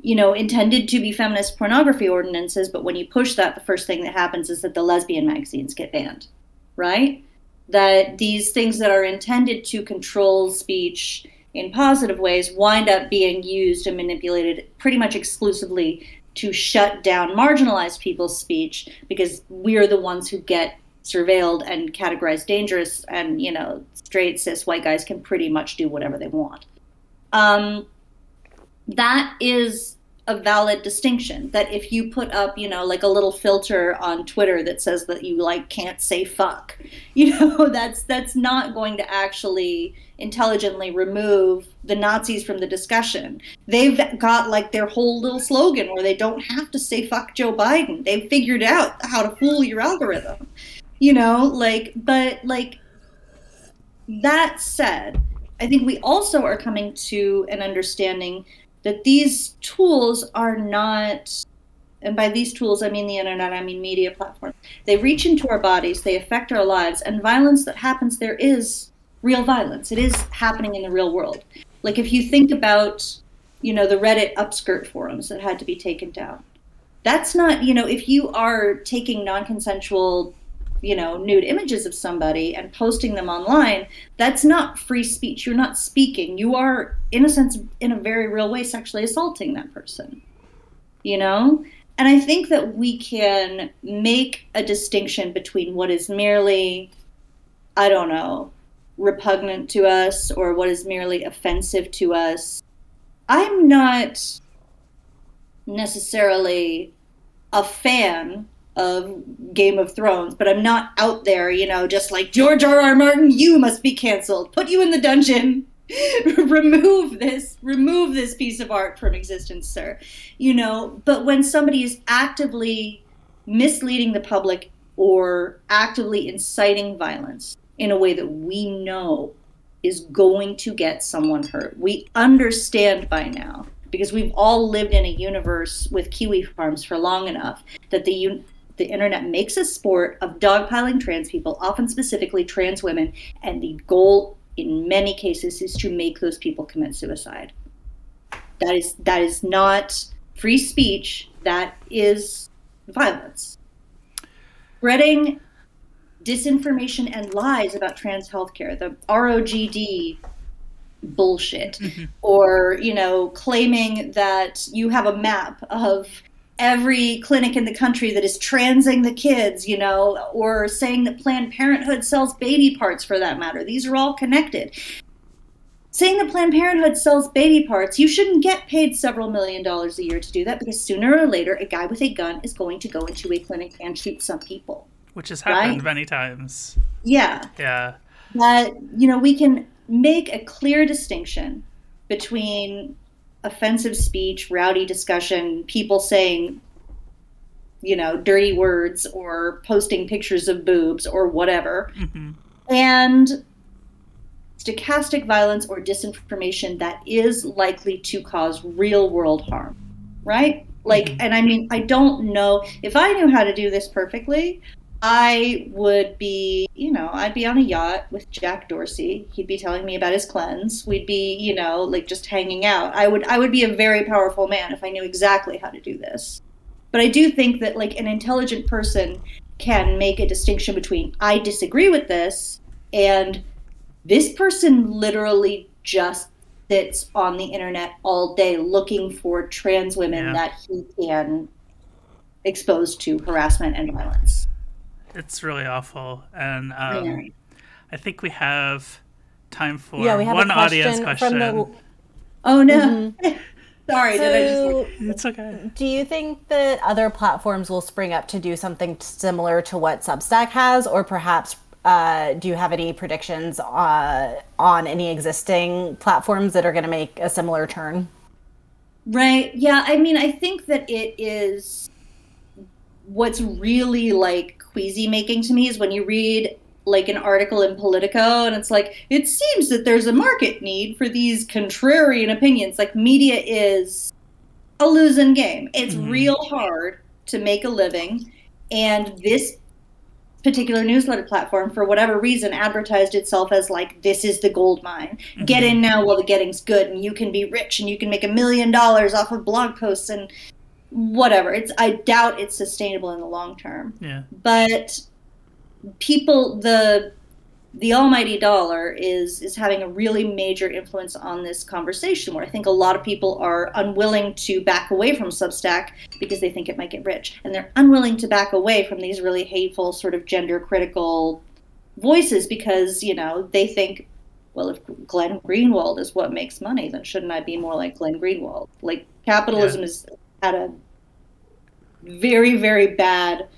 you know intended to be feminist pornography ordinances but when you push that the first thing that happens is that the lesbian magazines get banned right? That these things that are intended to control speech in positive ways wind up being used and manipulated pretty much exclusively to shut down marginalized people's speech because we're the ones who get surveilled and categorized dangerous and you know straight cis white guys can pretty much do whatever they want. Um, that is a valid distinction that if you put up you know like a little filter on twitter that says that you like can't say fuck you know that's that's not going to actually intelligently remove the nazis from the discussion. They've got like their whole little slogan where they don't have to say fuck joe biden. They've figured out how to fool your algorithm you know like but like that said i think we also are coming to an understanding that these tools are not and by these tools i mean the internet i mean media platforms. They reach into our bodies they affect our lives and violence that happens there is real violence. It is happening in the real world. Like if you think about you know the reddit upskirt forums that had to be taken down that's not you know if you are taking non-consensual you know nude images of somebody and posting them online that's not free speech. You're not speaking. You are in a sense in a very real way sexually assaulting that person you know? And i think that we can make a distinction between what is merely i don't know repugnant to us or what is merely offensive to us. I'm not necessarily a fan of Game of Thrones, but I'm not out there, you know, just like George R. R. Martin, you must be canceled. Put you in the dungeon. remove this remove this piece of art from existence sir you know but when somebody is actively misleading the public or actively inciting violence in a way that we know is going to get someone hurt we understand by now because we've all lived in a universe with kiwi farms for long enough that the the internet makes a sport of dogpiling trans people, often specifically trans women, and the goal in many cases is to make those people commit suicide. That is that is not free speech, that is violence. Spreading disinformation and lies about trans healthcare, the ROGD bullshit, mm-hmm. or you know, claiming that you have a map of every clinic in the country that is transing the kids, you know, or saying that Planned Parenthood sells baby parts for that matter. These are all connected. Saying that Planned Parenthood sells baby parts, you shouldn't get paid several million dollars a year to do that because sooner or later a guy with a gun is going to go into a clinic and shoot some people. Which has happened right? many times. Yeah. Yeah. That, you know, we can make a clear distinction between offensive speech, rowdy discussion, people saying, you know, dirty words or posting pictures of boobs or whatever, mm-hmm. and stochastic violence or disinformation that is likely to cause real world harm, right? Like, mm-hmm. and I mean, I don't know if I knew how to do this perfectly. I would be, you know, I'd be on a yacht with Jack Dorsey. He'd be telling me about his cleanse. We'd be, you know, like just hanging out. I would I would be a very powerful man if I knew exactly how to do this. But I do think that like an intelligent person can make a distinction between I disagree with this and this person literally just sits on the internet all day looking for trans women yeah. that he can expose to harassment and violence. It's really awful, and um. I think we have time for yeah, we have one a question audience question. The... Oh no. Mm-hmm. Sorry, so, did I just... It's okay. Do you think that other platforms will spring up to do something similar to what Substack has, or perhaps uh, do you have any predictions uh, on any existing platforms that are going to make a similar turn? Right. Yeah. I mean, I think that it is what's really like queasy making to me is when you read like an article in Politico and it's like, it seems that there's a market need for these contrarian opinions. Like, media is a losing game. It's mm-hmm. real hard to make a living. And this particular newsletter platform, for whatever reason, advertised itself as like, this is the gold mine. Mm-hmm. Get in now while the getting's good, and you can be rich and you can make a million dollars off of blog posts and whatever. It's I doubt it's sustainable in the long term. Yeah. But people the the almighty dollar is is having a really major influence on this conversation where I think a lot of people are unwilling to back away from Substack because they think it might get rich and they're unwilling to back away from these really hateful sort of gender critical voices because you know they think well if Glenn Greenwald is what makes money then shouldn't I be more like Glenn Greenwald like capitalism yeah. is at a very very bad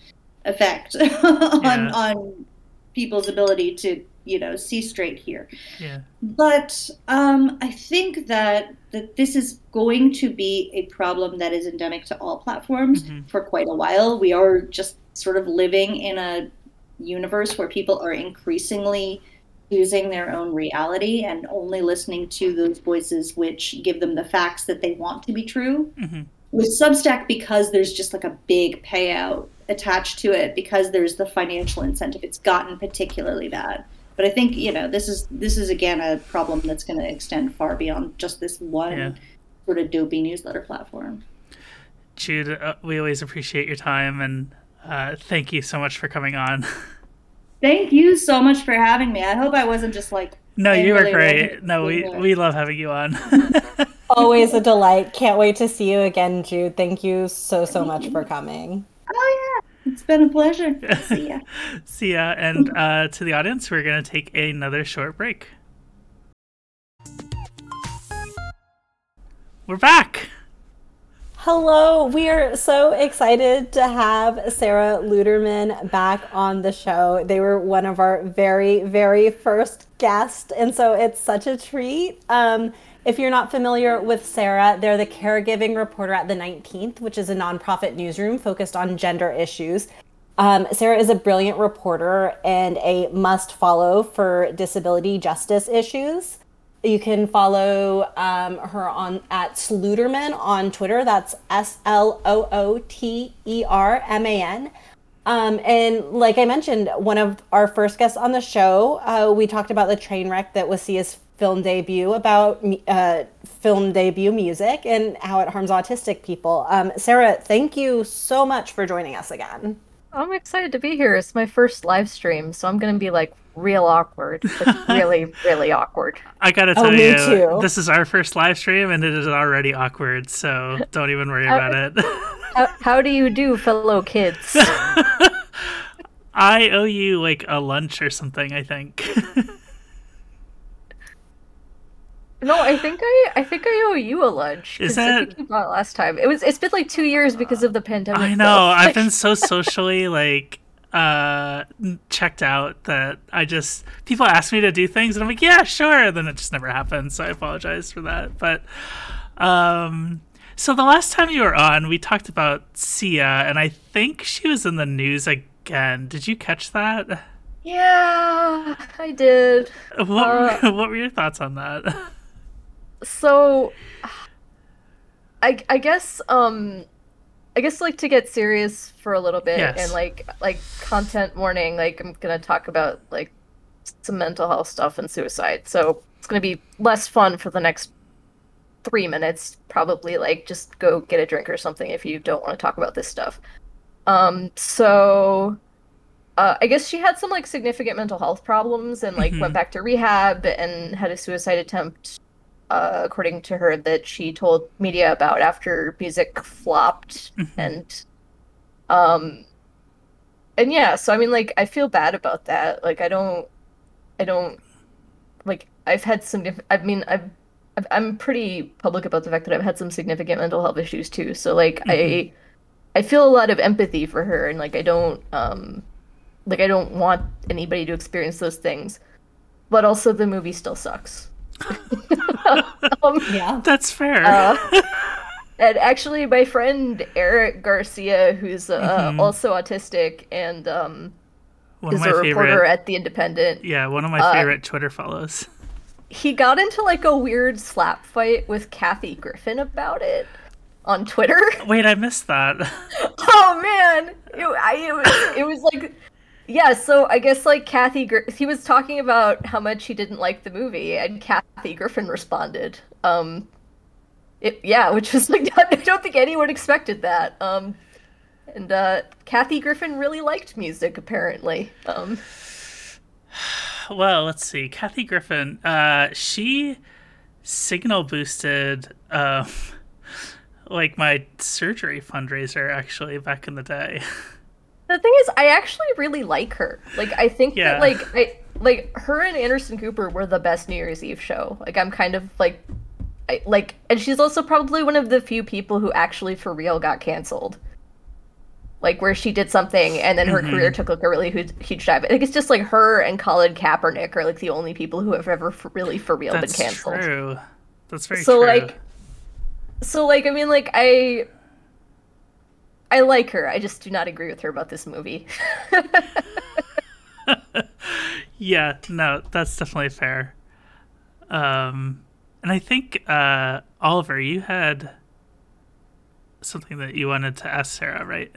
effect on yeah. on people's ability to you know see straight here yeah but um, i think that that this is going to be a problem that is endemic to all platforms mm-hmm. for quite a while we are just sort of living in a universe where people are increasingly choosing their own reality and only listening to those voices which give them the facts that they want to be true mm-hmm. With substack because there's just like a big payout attached to it because there's the financial incentive. It's gotten particularly bad. But I think you know this is this is again a problem that's going to extend far beyond just this one yeah. sort of dopey newsletter platform. Jude, uh, we always appreciate your time and uh, thank you so much for coming on. Thank you so much for having me. I hope I wasn't just like. No, you were great. No, we we love having you on. Always a delight. Can't wait to see you again, Jude. Thank you so so much for coming. Oh yeah, it's been a pleasure. See ya. See ya. And uh, to the audience, we're gonna take another short break. We're back. Hello, we are so excited to have Sara Luterman back on the show. They were one of our very, very first guests, and so it's such a treat. Um, if you're not familiar with Sara, they're the caregiving reporter at the 19th, which is a nonprofit newsroom focused on gender issues. Um, Sara is a brilliant reporter and a must follow for disability justice issues. You can follow um, her on at Slooterman on Twitter. That's S L O O T E R M A N. Um, and like I mentioned, one of our first guests on the show, uh, we talked about the train wreck that was Sia's film debut about uh, film debut music and how it harms autistic people. Um, Sara, thank you so much for joining us again. I'm excited to be here. It's my first live stream, so I'm going to be like real awkward. Like, really, really awkward. I got to oh, tell oh, you, too. this is our first live stream and it is already awkward, so don't even worry about it. how, how do you do, fellow kids? I owe you like a lunch or something, I think. No, I think I I think I owe you a lunch. Is that I think you bought last time? It was it's been like two years because of the pandemic. I know. I've been so socially like uh checked out that I just people ask me to do things and I'm like, yeah, sure. And then it just never happens. So I apologize for that. But um so the last time you were on, we talked about Sia and I think she was in the news again. Did you catch that? Yeah, I did. What Uh, what were your thoughts on that? So I I guess um I guess like to get serious for a little bit Yes. and like like content warning, like I'm gonna talk about like some mental health stuff and suicide. So it's gonna be less fun for the next three minutes. Probably like just go get a drink or something if you don't want to talk about this stuff. Um so uh, I guess she had some like significant mental health problems and like Mhm. went back to rehab and had a suicide attempt uh, according to her, that she told media about after music flopped, Mhm. and um, and yeah. So I mean, like, I feel bad about that. Like, I don't, I don't, like, I've had some. diff- I mean, I've, I've, I'm pretty public about the fact that I've had some significant mental health issues too. So like, I, I feel a lot of empathy for her, and like, I don't, um, like, I don't want anybody to experience those things. But also, the movie still sucks. um, Yeah. That's fair. uh, and actually, my friend Eric Garcia, who's uh, Mhm. also autistic and um, is a reporter favorite. at The Independent, yeah, one of my uh, favorite Twitter follows. he got into like a weird slap fight with Kathy Griffin about it on Twitter. Wait, I missed that. oh man, it, I, it was it was like. Yeah, so I guess like Kathy, Gr- he was talking about how much he didn't like the movie, and Kathy Griffin responded, um, it, yeah, which was like I don't think anyone expected that. Um, and uh, Kathy Griffin really liked music, apparently. Um, well, let's see. Kathy Griffin, uh, she signal boosted um, like my surgery fundraiser actually back in the day. The thing is, I actually really like her. Like, I think Yeah. that like I like her and Anderson Cooper were the best New Year's Eve show. Like, I'm kind of like. I, like, and she's also probably one of the few people who actually for real got canceled. Like where she did something and then her Mhm. career took like a really huge, huge dive. I think it's just like her and Colin Kaepernick are like the only people who have ever for, really for real That's been canceled. true. That's very so true. like, so like I mean like I, I like her. I just do not agree with her about this movie. yeah, no, that's definitely fair. Um, and I think uh, Oliver, you had something that you wanted to ask Sara, right?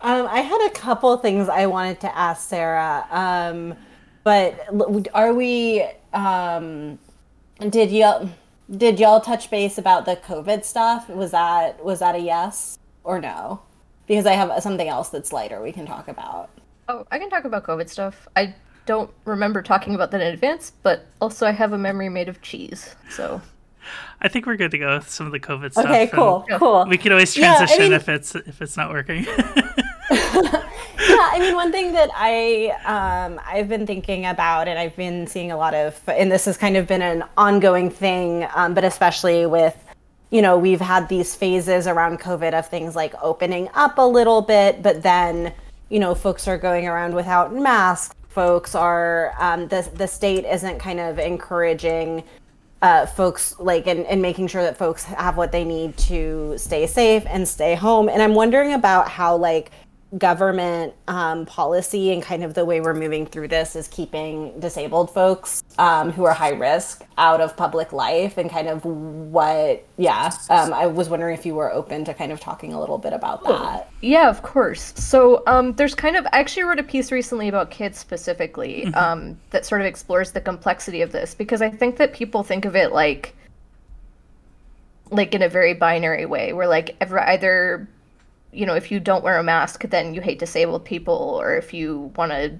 Um, I had a couple things I wanted to ask Sara. Um, but are we? Um, did y'all did y'all touch base about the COVID stuff? Was that was that a yes or no? Because I have something else that's lighter we can talk about. oh, I can talk about COVID stuff. I don't remember talking about that in advance, but also I have a memory made of cheese. So I think we're good to go with some of the COVID stuff. Okay, cool, cool. We can always Yeah, I transition mean- if it's if it's not working. yeah, I mean, one thing that I um, I've been thinking about, and I've been seeing a lot of, and this has kind of been an ongoing thing, um, but especially with, you know, we've had these phases around COVID of things like opening up a little bit, but then, you know, folks are going around without masks. Folks are um, the the state isn't kind of encouraging uh, folks like and, and making sure that folks have what they need to stay safe and stay home and i'm wondering about how like government um, policy and kind of the way we're moving through this is keeping disabled folks um, who are high risk out of public life and kind of what yeah um, i was wondering if you were open to kind of talking a little bit about that. Yeah, of course. So um, there's kind of I actually wrote a piece recently about kids specifically um, that sort of explores the complexity of this because I think that people think of it like like in a very binary way where like ever either you know if you don't wear a mask then you hate disabled people or if you want to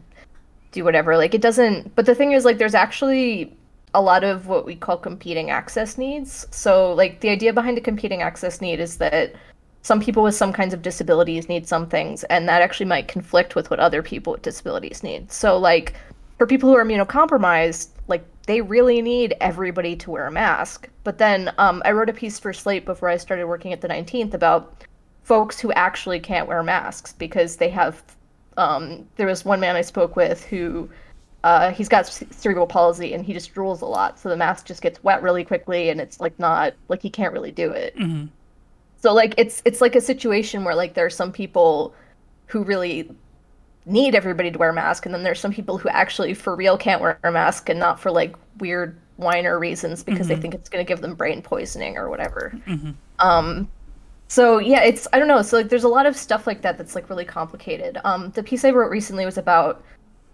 do whatever like it doesn't but the thing is like there's actually a lot of what we call competing access needs. So like the idea behind a competing access need is that some people with some kinds of disabilities need some things and that actually might conflict with what other people with disabilities need. So like for people who are immunocompromised like they really need everybody to wear a mask. But then um, i wrote a piece for slate before i started working at the 19th about folks who actually can't wear masks because they have um, there was one man i spoke with who uh, he's got c- cerebral palsy and he just drools a lot so the mask just gets wet really quickly and it's like not like he can't really do it Mhm. so like it's it's like a situation where like there are some people who really need everybody to wear a mask, and then there's some people who actually for real can't wear a mask and not for like weird whiner reasons because mm-hmm. they think it's going to give them brain poisoning or whatever. Mm-hmm. Um, so yeah, it's I don't know. So like, there's a lot of stuff like that that's like really complicated. Um, the piece I wrote recently was about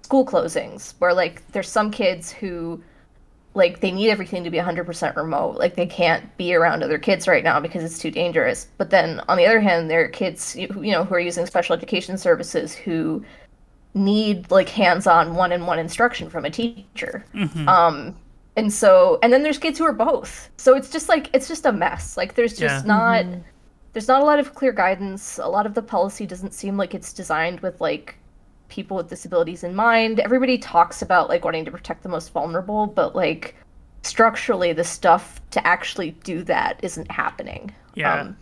school closings, where like there's some kids who like they need everything to be 100% remote like they can't be around other kids right now because it's too dangerous but then on the other hand there are kids you know who are using special education services who need like hands-on one-on-one instruction from a teacher mm-hmm. um and so and then there's kids who are both so it's just like it's just a mess like there's just yeah. not mm-hmm. There's not a lot of clear guidance a lot of the policy doesn't seem like it's designed with like people with disabilities in mind. Everybody talks about like wanting to protect the most vulnerable, but like structurally the stuff to actually do that isn't happening. Yeah. Um,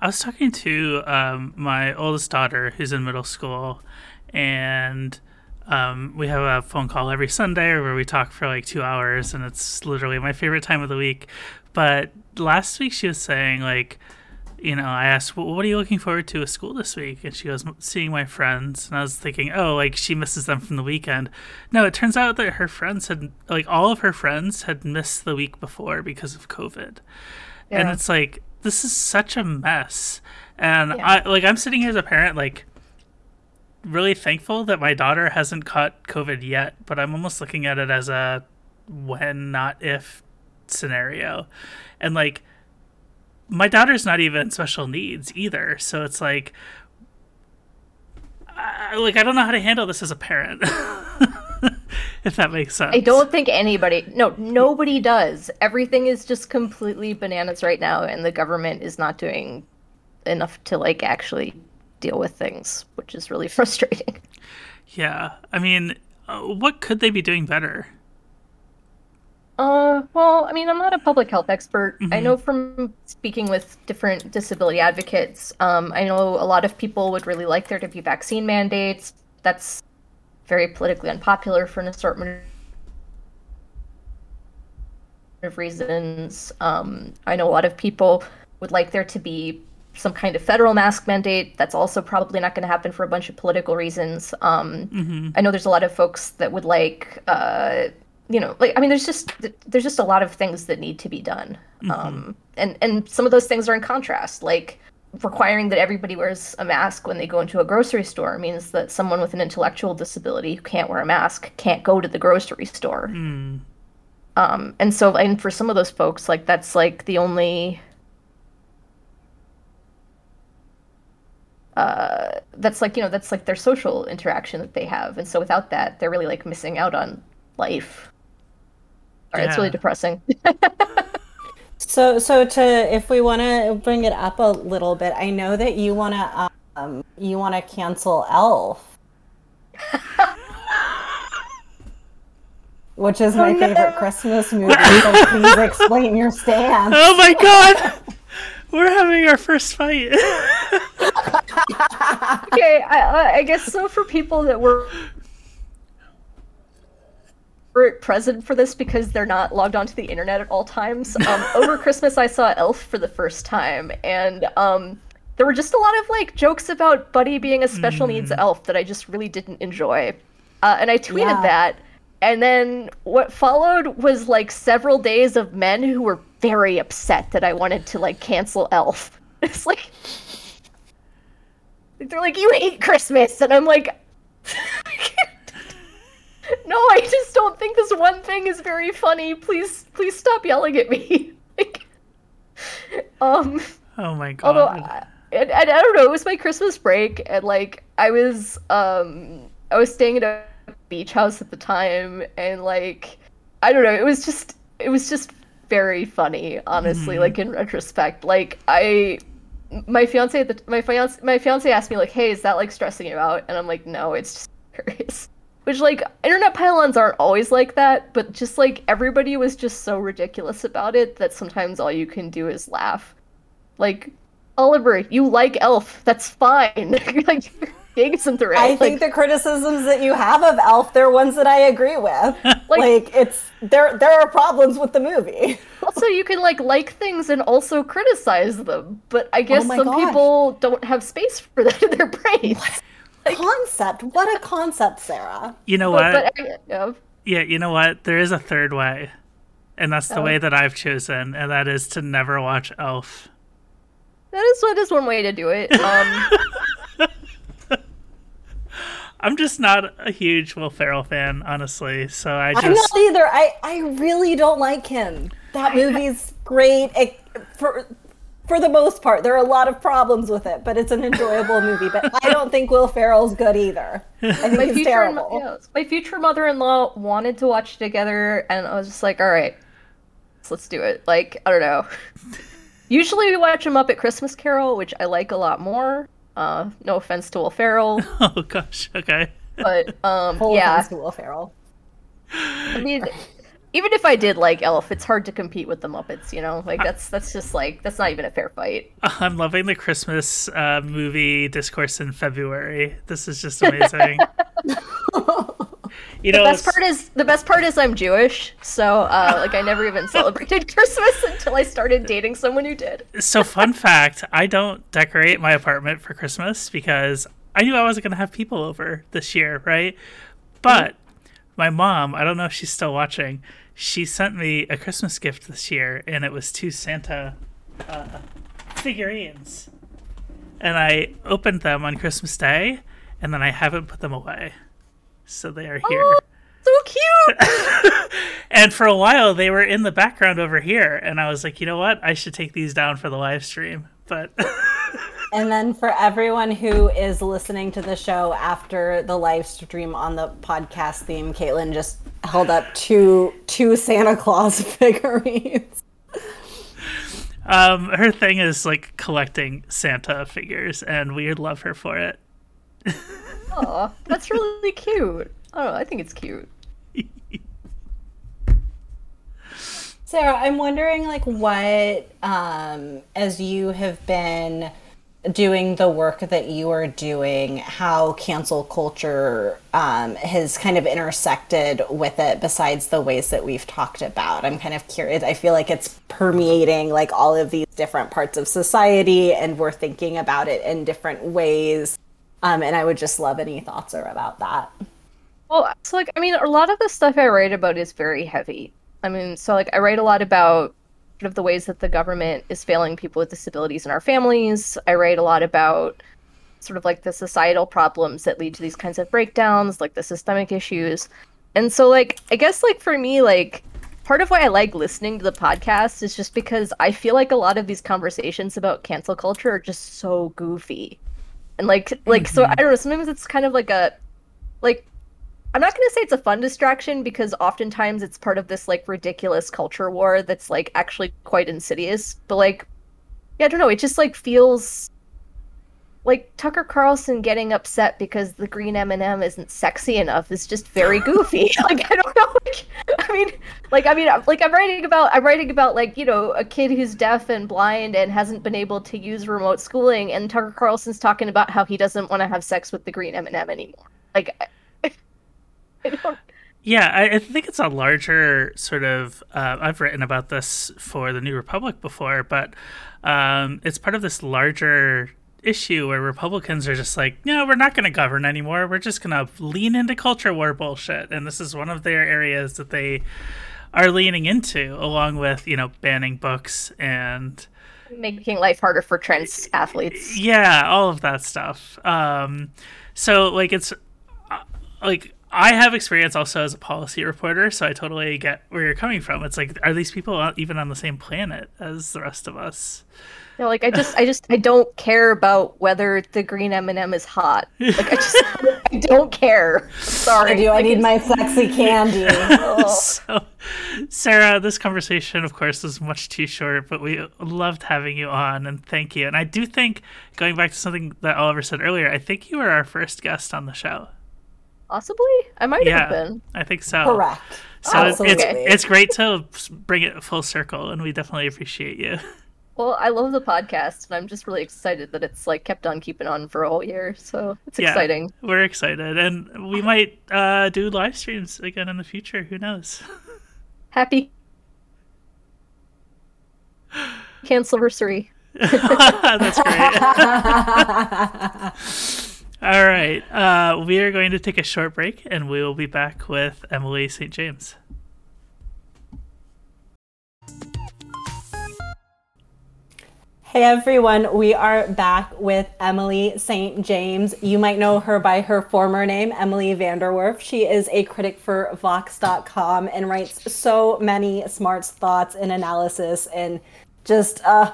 I was talking to um, my oldest daughter who's in middle school, and um, we have a phone call every Sunday where we talk for like two hours, and it's literally my favorite time of the week. But last week she was saying, like, you know, I asked, well, what are you looking forward to at school this week? And she goes, seeing my friends. And I was thinking, oh, like she misses them from the weekend. No, it turns out that her friends had, like, all of her friends had missed the week before because of COVID. Yeah. And it's like, this is such a mess. And yeah. I, like, I'm sitting here as a parent, like, really thankful that my daughter hasn't caught COVID yet, but I'm almost looking at it as a when, not if scenario. And, like, my daughter's not even special needs either, so it's like, I, like I don't know how to handle this as a parent. if that makes sense. I don't think anybody, no, nobody does. Everything is just completely bananas right now, and the government is not doing enough to like actually deal with things, which is really frustrating. Yeah, I mean, uh, what could they be doing better? Uh, well, I mean, I'm not a public health expert. Mm-hmm. I know from speaking with different disability advocates, um, I know a lot of people would really like there to be vaccine mandates. That's very politically unpopular for an assortment of reasons. Um, I know a lot of people would like there to be some kind of federal mask mandate. That's also probably not going to happen for a bunch of political reasons. Um, mm-hmm. I know there's a lot of folks that would like uh, you know like i mean there's just there's just a lot of things that need to be done. Mm-hmm. um and and some of those things are in contrast. Like requiring that everybody wears a mask when they go into a grocery store means that someone with an intellectual disability who can't wear a mask can't go to the grocery store. Mm. um and so and for some of those folks like that's like the only uh that's like you know that's like their social interaction that they have. And so without that they're really like missing out on life yeah. it's really depressing. so, so to if we want to bring it up a little bit, I know that you want to um, you want to cancel Elf. Which is my oh, favorite Christmas movie. So please explain your stance. Oh my god! We're having our first fight. okay, I, I guess so. For people that were present for this because they're not logged onto the internet at all times. Um, over Christmas, I saw Elf for the first time, and um, there were just a lot of like jokes about Buddy being a special mm. needs elf that I just really didn't enjoy. Uh, and I tweeted yeah. that, and then what followed was like several days of men who were very upset that I wanted to like cancel Elf. It's like they're like, "You hate Christmas," and I'm like. no, I just don't think this one thing is very funny. Please, please stop yelling at me. like, um. Oh my god. Although, I, I, I don't know. It was my Christmas break, and like I was, um, I was staying at a beach house at the time, and like, I don't know. It was just, it was just very funny, honestly. Mm. Like in retrospect, like I my fiance the my fiance my fiance asked me like, "Hey, is that like stressing you out?" And I'm like, "No, it's just hilarious." Which like internet pylons aren't always like that, but just like everybody was just so ridiculous about it that sometimes all you can do is laugh. Like Oliver, you like Elf, that's fine. like isn't the right. I like, think the criticisms that you have of Elf, they're ones that I agree with. like, like it's there there are problems with the movie. also you can like like things and also criticize them, but I oh guess oh some gosh. people don't have space for that in their brains. What? Concept. What a concept, Sara. You know what? But, but yeah. Yeah, you know what? There is a third way. And that's the Oh. way that I've chosen, and that is to never watch Elf. that is that is one way to do it. Um, I'm just not a huge Will Ferrell fan, honestly. So I I'm just not either. I, I really don't like him. That movie's great. It, for for the most part, there are a lot of problems with it, but it's an enjoyable movie. But I don't think Will Ferrell's good either. I think my he's future terrible. yeah, my future mother-in-law wanted to watch it together, and I was just like, all right, let's do it. Like I don't know. Usually we watch the Muppet Christmas Carol, which I like a lot more. Uh, no offense to Will Ferrell, Oh gosh. Okay. but um, Full yeah, offense to Will Ferrell. I mean, even if I did like Elf, it's hard to compete with the Muppets. You know, like that's that's just like that's not even a fair fight. I'm loving the Christmas uh, movie discourse in February. This is just amazing. you know, The best part is the best part is I'm Jewish, so uh, like I never even celebrated Christmas until I started dating someone who did. so fun fact: I don't decorate my apartment for Christmas because I knew I wasn't going to have people over this year, right? But my mom, I don't know if she's still watching. She sent me a Christmas gift this year, and it was two Santa uh, figurines. And I opened them on Christmas Day, and then I haven't put them away. So they are here. Oh, so cute. And for a while, they were in the background over here, and I was like, you know what? I should take these down for the live stream. But And then for everyone who is listening to the show after the live stream on the podcast theme, Caitlin just held up two two Santa Claus figurines. um, her thing is like collecting Santa figures, and we would love her for it. oh, that's really cute. Oh. I think it's cute. Sara, I'm wondering like what um as you have been doing the work that you are doing, how cancel culture um, has kind of intersected with it besides the ways that we've talked about. I'm kind of curious. I feel like it's permeating like all of these different parts of society and we're thinking about it in different ways. Um, and I would just love any thoughts or about that. Well, so like I mean, a lot of the stuff I write about is very heavy. I mean, so like I write a lot about of the ways that the government is failing people with disabilities in our families. I write a lot about sort of like the societal problems that lead to these kinds of breakdowns, like the systemic issues. And so like I guess like for me like part of why I like listening to the podcast is just because I feel like a lot of these conversations about cancel culture are just so goofy. And like like so mm-hmm. I don't know, sometimes it's kind of like a like I'm not going to say it's a fun distraction because oftentimes it's part of this like ridiculous culture war that's like actually quite insidious. But like, yeah, I don't know. It just like feels like Tucker Carlson getting upset because the green M&M isn't sexy enough is just very goofy. like I don't know. Like, I mean, like I mean, like I'm writing about I'm writing about like you know a kid who's deaf and blind and hasn't been able to use remote schooling, and Tucker Carlson's talking about how he doesn't want to have sex with the green M&M anymore. Like. I- Yeah, I, I think it's a larger sort of. Uh, I've written about this for the New Republic before, but um, it's part of this larger issue where Republicans are just like, no, we're not going to govern anymore. We're just going to lean into culture war bullshit, and this is one of their areas that they are leaning into, along with you know banning books and making life harder for trans athletes. yeah all of that stuff um so like it's uh, like i have experience also as a policy reporter so i totally get where you're coming from it's like are these people even on the same planet as the rest of us You know, like I just, I just, I don't care about whether the green M and m is hot. Like I just, I don't care. Sorry. I do. I need my sexy candy. so sara this conversation of course was much too short but we loved having you on and thank you and i do think going back to something that oliver said earlier i think you were our first guest on the show Possibly, I might yeah have been. i think so Correct. So it's it's great to bring it full circle, and we definitely appreciate you. Well, I love the podcast, and I'm just really excited that it's like kept on keeping on for a whole year. So it's Yeah. exciting. We're excited, and we might uh, do live streams again in the future. Who knows? Happy cancelversary. That's great. All right. Uh, we are going to take a short break and we will be back with Emily St. James. Hey everyone, we are back with Emily St. James. You might know her by her former name, Emily VanDerWerff. She is a critic for Vox.com and writes so many smart thoughts and analysis and just uh,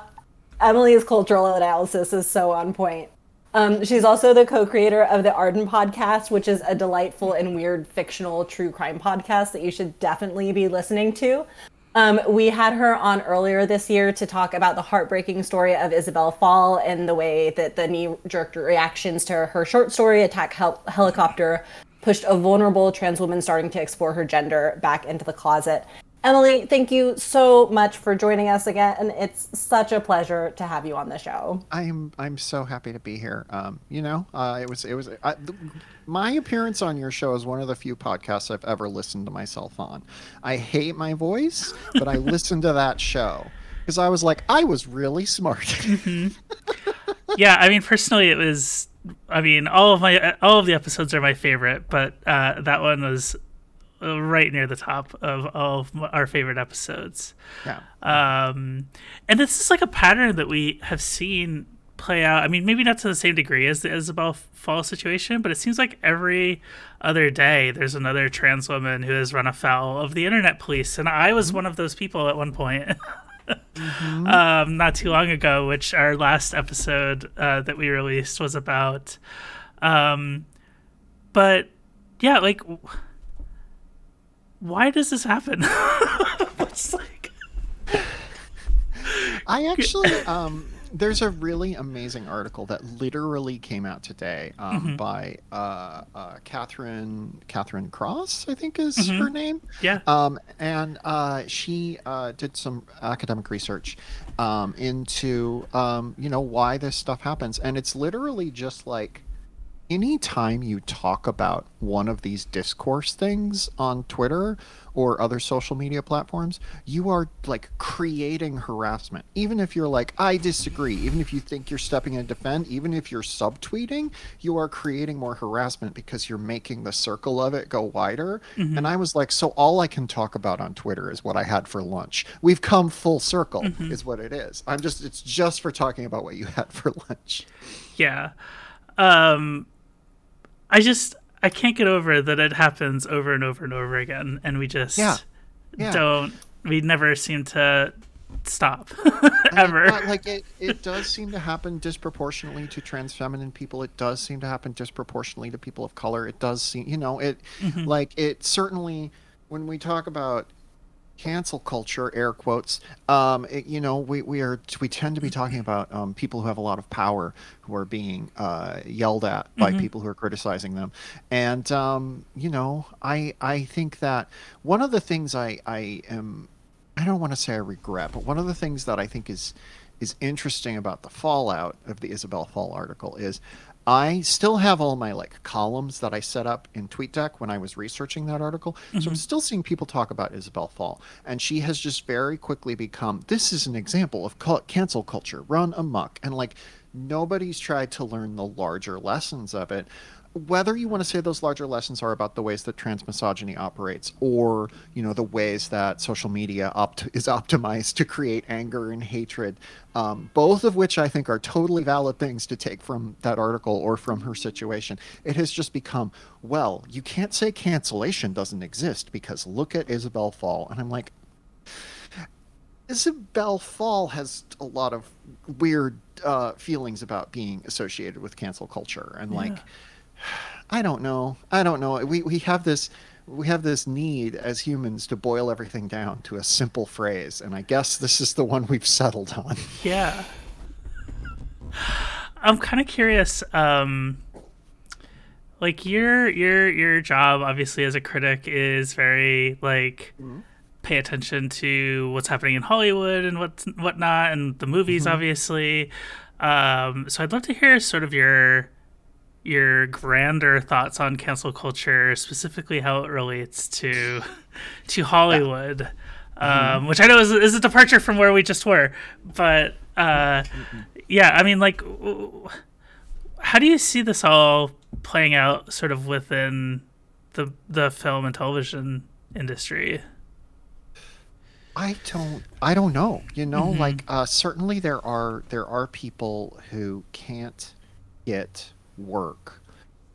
Emily's cultural analysis is so on point. Um, she's also the co-creator of the Arden podcast, which is a delightful and weird fictional true crime podcast that you should definitely be listening to. Um, we had her on earlier this year to talk about the heartbreaking story of Isabel Fall and the way that the knee jerk reactions to her short story, Attack Hel- Helicopter, pushed a vulnerable trans woman starting to explore her gender back into the closet. Emily, thank you so much for joining us again, and it's such a pleasure to have you on the show. I'm I'm so happy to be here. Um, you know, uh, it was it was I, th- my appearance on your show is one of the few podcasts I've ever listened to myself on. I hate my voice, but I listened to that show because I was like, I was really smart. mm-hmm. Yeah, I mean, personally, it was. I mean, all of my all of the episodes are my favorite, but uh, that one was right near the top of all of our favorite episodes. Yeah. Um, and this is like a pattern that we have seen play out. I mean, maybe not to the same degree as the Isabel Fall situation, but it seems like every other day there's another trans woman who has run afoul of the internet police. And I was mm-hmm. one of those people at one point. mm-hmm. um, not too long ago, which our last episode uh, that we released was about. Um, but yeah, like why does this happen? it's like I actually um there's a really amazing article that literally came out today um, mm-hmm. by uh, uh, Katherine Katherine Cross, I think is mm-hmm. her name. Yeah. Um, and uh, she uh, did some academic research um, into um, you know why this stuff happens, and it's literally just like anytime you talk about one of these discourse things on Twitter or other social media platforms, you are like creating harassment. Even if you're like, I disagree, even if you think you're stepping in to defend, even if you're subtweeting, you are creating more harassment because you're making the circle of it go wider. Mm-hmm. And I was like, so all I can talk about on Twitter is what I had for lunch. We've come full circle, mm-hmm. is what it is. I'm just, it's just for talking about what you had for lunch. Yeah. Um, I just I can't get over that it happens over and over and over again, and we just yeah. Yeah. don't. We never seem to stop ever. like it, it does seem to happen disproportionately to trans feminine people. It does seem to happen disproportionately to people of color. It does seem, you know, it mm-hmm. like it certainly when we talk about cancel culture air quotes um, it, you know we, we are we tend to be talking about um, people who have a lot of power who are being uh, yelled at by mm-hmm. people who are criticizing them and um, you know i i think that one of the things i i am i don't want to say i regret but one of the things that i think is is interesting about the fallout of the isabel fall article is I still have all my like columns that I set up in TweetDeck when I was researching that article. Mm-hmm. So I'm mm-hmm. still seeing people talk about Isabel Fall, and she has just very quickly become this is an example of cancel culture run amok, and like nobody's tried to learn the larger lessons of it whether you want to say those larger lessons are about the ways that transmisogyny operates or you know the ways that social media opt- is optimized to create anger and hatred um, both of which i think are totally valid things to take from that article or from her situation. It has just become well you can't say cancellation doesn't exist because look at isabel fall. And i'm like isabel fall has a lot of weird uh, feelings about being associated with cancel culture. And like yeah I don't know. I don't know. We we have this we have this need as humans to boil everything down to a simple phrase, and I guess this is the one we've settled on. Yeah. I'm kind of curious. Um, like your your your job, obviously as a critic, is very like mm-hmm. pay attention to what's happening in Hollywood and what's whatnot, and the movies, mm-hmm. obviously. Um, so I'd love to hear sort of your your grander thoughts on cancel culture, specifically how it relates to to Hollywood, yeah. um, mm-hmm. which I know is, is, a departure from where we just were. But uh, mm-hmm. yeah, I mean, like, how do you see this all playing out sort of within the the film and television industry? I don't I don't know. You know, mm-hmm. like uh, certainly there are there are people who can't get work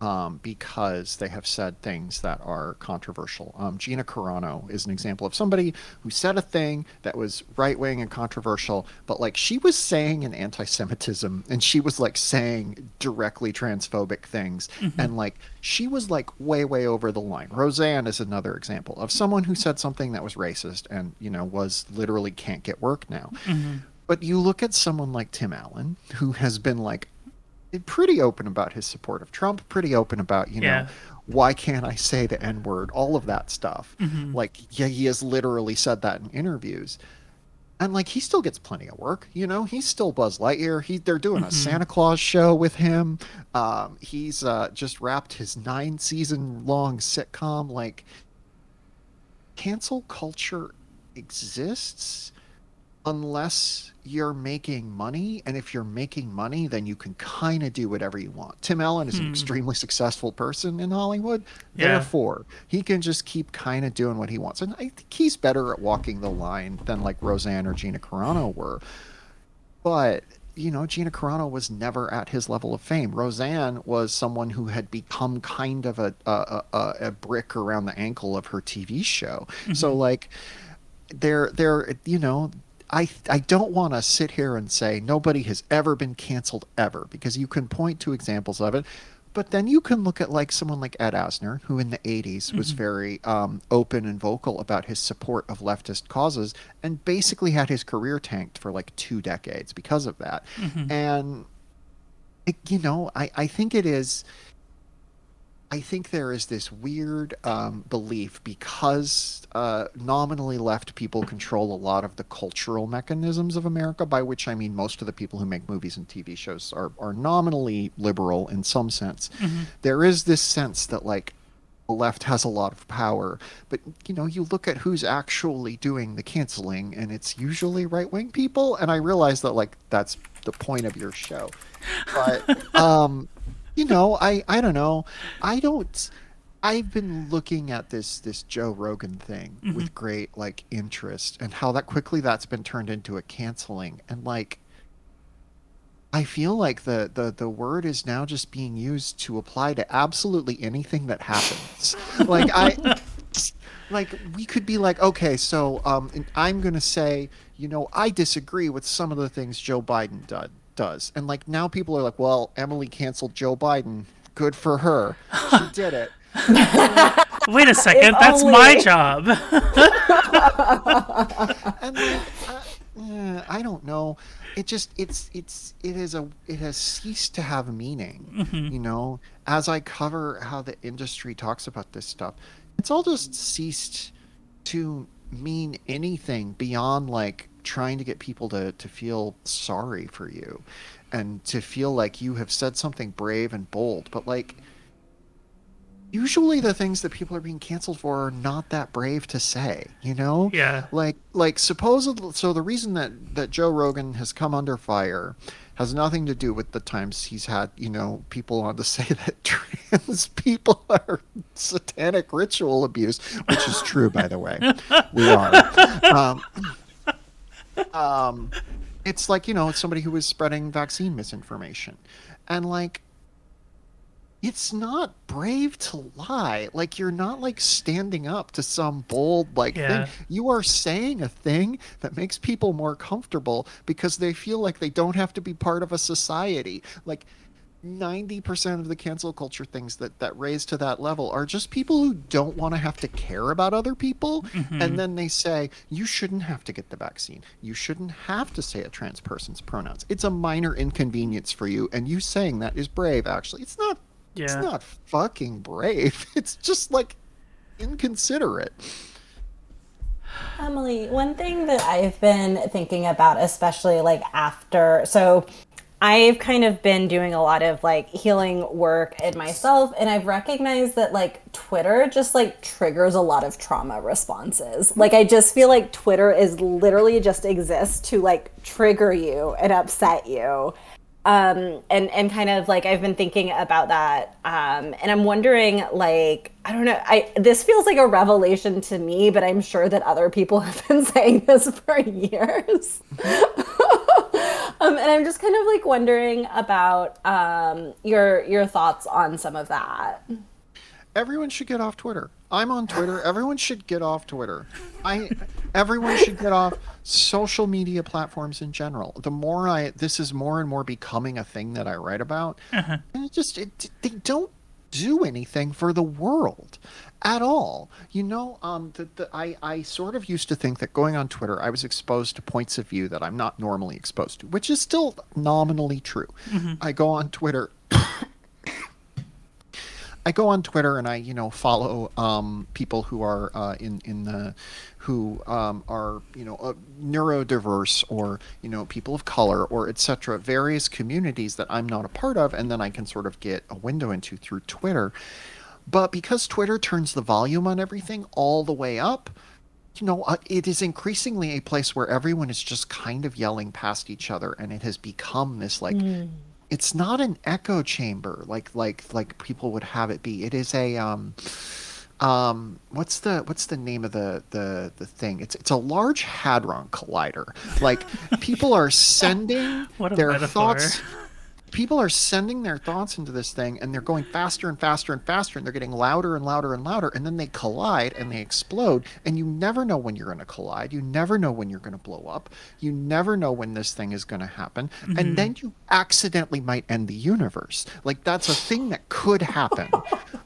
um, because they have said things that are controversial. Um, Gina Carano is an example of somebody who said a thing that was right wing and controversial, but like she was saying an anti Semitism and she was like saying directly transphobic things. Mm-hmm. And like she was like way, way over the line. Roseanne is another example of someone who said something that was racist and, you know, was literally can't get work now. Mm-hmm. But you look at someone like Tim Allen, who has been like pretty open about his support of Trump, pretty open about, you yeah. know, why can't I say the N word, all of that stuff. Mm-hmm. Like, yeah, he has literally said that in interviews. And like he still gets plenty of work, you know. He's still Buzz Lightyear. He they're doing mm-hmm. a Santa Claus show with him. Um, he's uh, just wrapped his nine season long sitcom. Like, cancel culture exists unless you're making money and if you're making money then you can kind of do whatever you want tim allen is hmm. an extremely successful person in hollywood yeah. therefore he can just keep kind of doing what he wants and i think he's better at walking the line than like roseanne or gina carano were but you know gina carano was never at his level of fame roseanne was someone who had become kind of a a, a, a brick around the ankle of her tv show mm-hmm. so like they're they're you know I I don't want to sit here and say nobody has ever been canceled ever because you can point to examples of it. But then you can look at like someone like Ed Asner, who in the 80s mm-hmm. was very um, open and vocal about his support of leftist causes and basically had his career tanked for like two decades because of that. Mm-hmm. And, it, you know, I, I think it is I think there is this weird um, belief because uh, nominally left people control a lot of the cultural mechanisms of America, by which I mean most of the people who make movies and TV shows are, are nominally liberal in some sense. Mm-hmm. There is this sense that, like, the left has a lot of power, but you know, you look at who's actually doing the canceling, and it's usually right wing people. And I realize that, like, that's the point of your show. But um, you know, I I don't know. I don't. I've been looking at this this Joe Rogan thing mm-hmm. with great like interest, and how that quickly that's been turned into a canceling, and like. I feel like the, the, the word is now just being used to apply to absolutely anything that happens. like I, like we could be like, okay, so um, I'm gonna say, you know, I disagree with some of the things Joe Biden did does. And like now people are like, well, Emily canceled Joe Biden. Good for her. She did it. Wait a second, if that's only... my job. and like, uh, I don't know. It just it's it's it is a it has ceased to have meaning. Mm-hmm. You know, as I cover how the industry talks about this stuff, it's all just ceased to mean anything beyond like trying to get people to, to feel sorry for you and to feel like you have said something brave and bold. But like, usually the things that people are being canceled for are not that brave to say, you know? Yeah. Like, like supposedly, so the reason that, that Joe Rogan has come under fire has nothing to do with the times he's had, you know, people on to say that trans people are satanic ritual abuse, which is true, by the way. We are. Um, um, it's like you know, it's somebody who was spreading vaccine misinformation, and like, it's not brave to lie. Like you're not like standing up to some bold like yeah. thing. You are saying a thing that makes people more comfortable because they feel like they don't have to be part of a society. Like 90% of the cancel culture things that that raise to that level are just people who don't want to have to care about other people. Mm-hmm. and then they say you shouldn't have to get the vaccine. You shouldn't have to say a trans person's pronouns. It's a minor inconvenience for you. And you saying that is brave actually. It's not yeah. it's not fucking brave. It's just like inconsiderate. Emily, one thing that I've been thinking about, especially like after, so I've kind of been doing a lot of like healing work in myself, and I've recognized that like Twitter just like triggers a lot of trauma responses. Like, I just feel like Twitter is literally just exists to like trigger you and upset you. um, and and kind of like I've been thinking about that, um, and I'm wondering, like, I don't know, I this feels like a revelation to me, but I'm sure that other people have been saying this for years. um, and I'm just kind of like wondering about um, your your thoughts on some of that. Everyone should get off Twitter. I'm on Twitter. Everyone should get off Twitter. I everyone should get off social media platforms in general. The more I this is more and more becoming a thing that I write about. Uh-huh. And it just it, they don't do anything for the world at all. You know, um, the, the, I, I sort of used to think that going on Twitter, I was exposed to points of view that I'm not normally exposed to, which is still nominally true. Mm-hmm. I go on Twitter I go on Twitter and I, you know, follow um, people who are uh, in in the who um, are, you know, uh, neurodiverse or you know people of color or etc. Various communities that I'm not a part of, and then I can sort of get a window into through Twitter. But because Twitter turns the volume on everything all the way up, you know, uh, it is increasingly a place where everyone is just kind of yelling past each other, and it has become this like. Mm it's not an echo chamber like like like people would have it be. It is a um um what's the what's the name of the the the thing it's it's a large hadron collider like people are sending their metaphor. thoughts people are sending their thoughts into this thing and they're going faster and faster and faster and they're getting louder and louder and louder and then they collide and they explode and you never know when you're going to collide. You never know when you're going to blow up. You never know when this thing is going to happen mm-hmm. and then you accidentally might end the universe. Like that's a thing that could happen.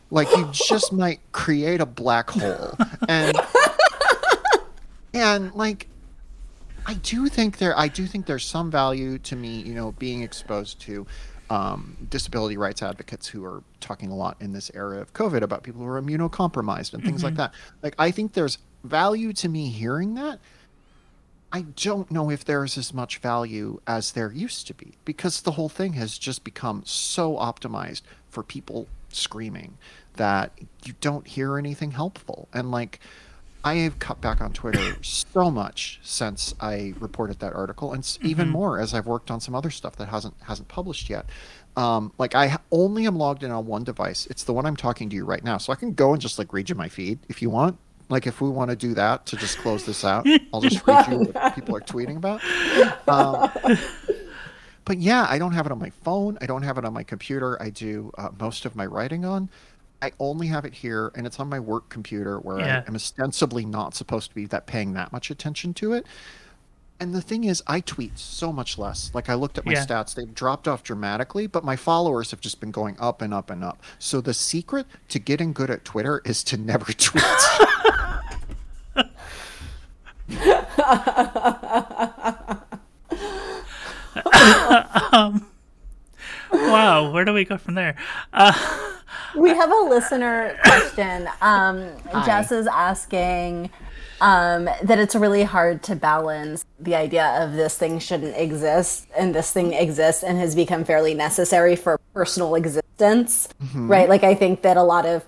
Like you just might create a black hole. And and like I do think there I do think there's some value to me, you know, being exposed to um, disability rights advocates who are talking a lot in this era of COVID about people who are immunocompromised and things mm-hmm. like that. Like I think there's value to me hearing that. I don't know if there's as much value as there used to be because the whole thing has just become so optimized for people screaming that you don't hear anything helpful. And like I have cut back on Twitter so much since I reported that article, and mm-hmm. even more as I've worked on some other stuff that hasn't hasn't published yet. Um, like I only am logged in on one device. It's the one I'm talking to you right now, so I can go and just like read you my feed if you want. Like if we want to do that to just close this out, I'll just read you what people are tweeting about. Um, but yeah, I don't have it on my phone. I don't have it on my computer. I do uh, most of my writing on. I only have it here, and it's on my work computer where yeah. I am ostensibly not supposed to be that paying that much attention to it. And the thing is, I tweet so much less. Like I looked at my yeah. stats; they've dropped off dramatically, but my followers have just been going up and up and up. So the secret to getting good at Twitter is to never tweet. um, wow, where do we go from there? Uh, we have a listener question. Um, Jess is asking um, that it's really hard to balance the idea of this thing shouldn't exist and this thing exists and has become fairly necessary for personal existence, mm-hmm. right? Like, I think that a lot of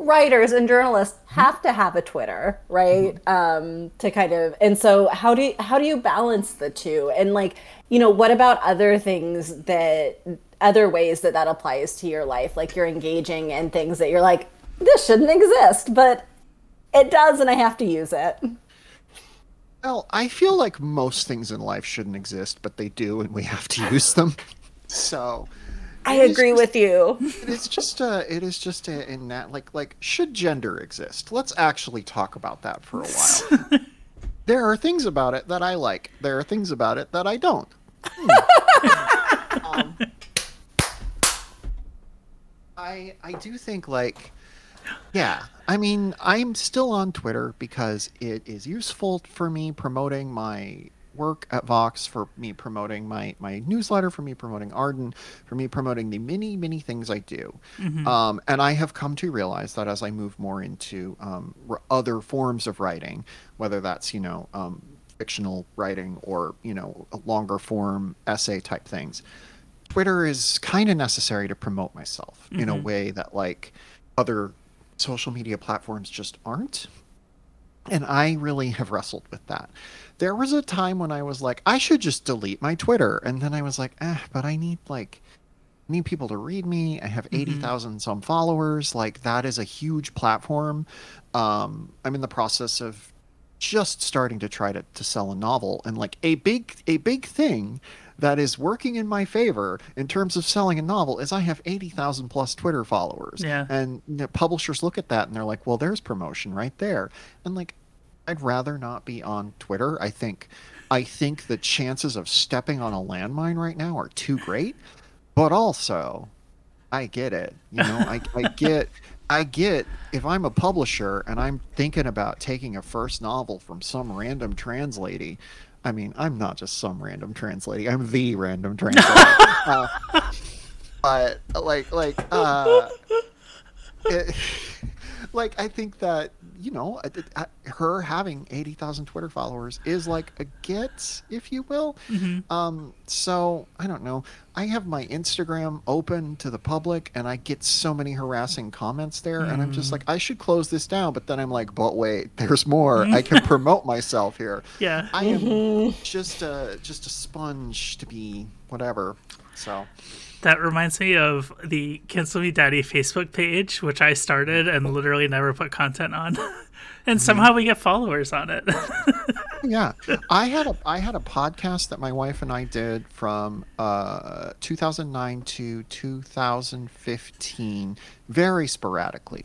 writers and journalists have to have a Twitter, right? Mm-hmm. Um, to kind of, and so how do you, how do you balance the two? And like, you know, what about other things that other ways that that applies to your life like you're engaging in things that you're like this shouldn't exist but it does and i have to use it. Well i feel like most things in life shouldn't exist but they do and we have to use them. So i agree just, with you. it's just uh it is just a, in that like like should gender exist? Let's actually talk about that for a while. There are things about it that i like. There are things about it that i don't. Hmm. I I do think like yeah, I mean, I'm still on Twitter because it is useful for me promoting my work at Vox, for me promoting my my newsletter, for me promoting Arden, for me promoting the many many things I do. Mm-hmm. Um, and I have come to realize that as I move more into um, r- other forms of writing, whether that's you know um, fictional writing or you know longer form essay type things, Twitter is kind of necessary to promote myself mm-hmm. in a mm-hmm. way that like other social media platforms just aren't. And I really have wrestled with that. There was a time when I was like, I should just delete my Twitter. And then I was like, eh, but I need like I need people to read me. I have Mm-hmm. 80,000 some followers. Like that is a huge platform. Um, I'm in the process of just starting to try to, to sell a novel and like a big a big thing that is working in my favor in terms of selling a novel is I have 80,000 plus Twitter followers. Yeah. And you know, publishers look at that and they're like, "Well, there's promotion right there." And like I'd rather not be on Twitter. I think I think the chances of stepping on a landmine right now are too great. But also, I get it. You know, I, I get I get if I'm a publisher and I'm thinking about taking a first novel from some random trans lady. I mean, I'm not just some random trans lady. I'm the random trans lady. uh, but like like uh it, like I think that you know uh, I- I- uh, her having eighty thousand Twitter followers is like a get, if you will. Mm-hmm. Um, so I don't know. I have my Instagram open to the public, and I get so many harassing comments there, and I'm just mm. like, I should close this down. But then I'm like, but wait, there's more. I can promote myself here. Yeah. I am mm-hmm. just a just a sponge to be whatever. So That reminds me of the Cancel Me Daddy Facebook page, which I started and literally never put content on. and somehow we get followers on it. yeah i had a i had a podcast that my wife and i did from uh 2009 to 2015 very sporadically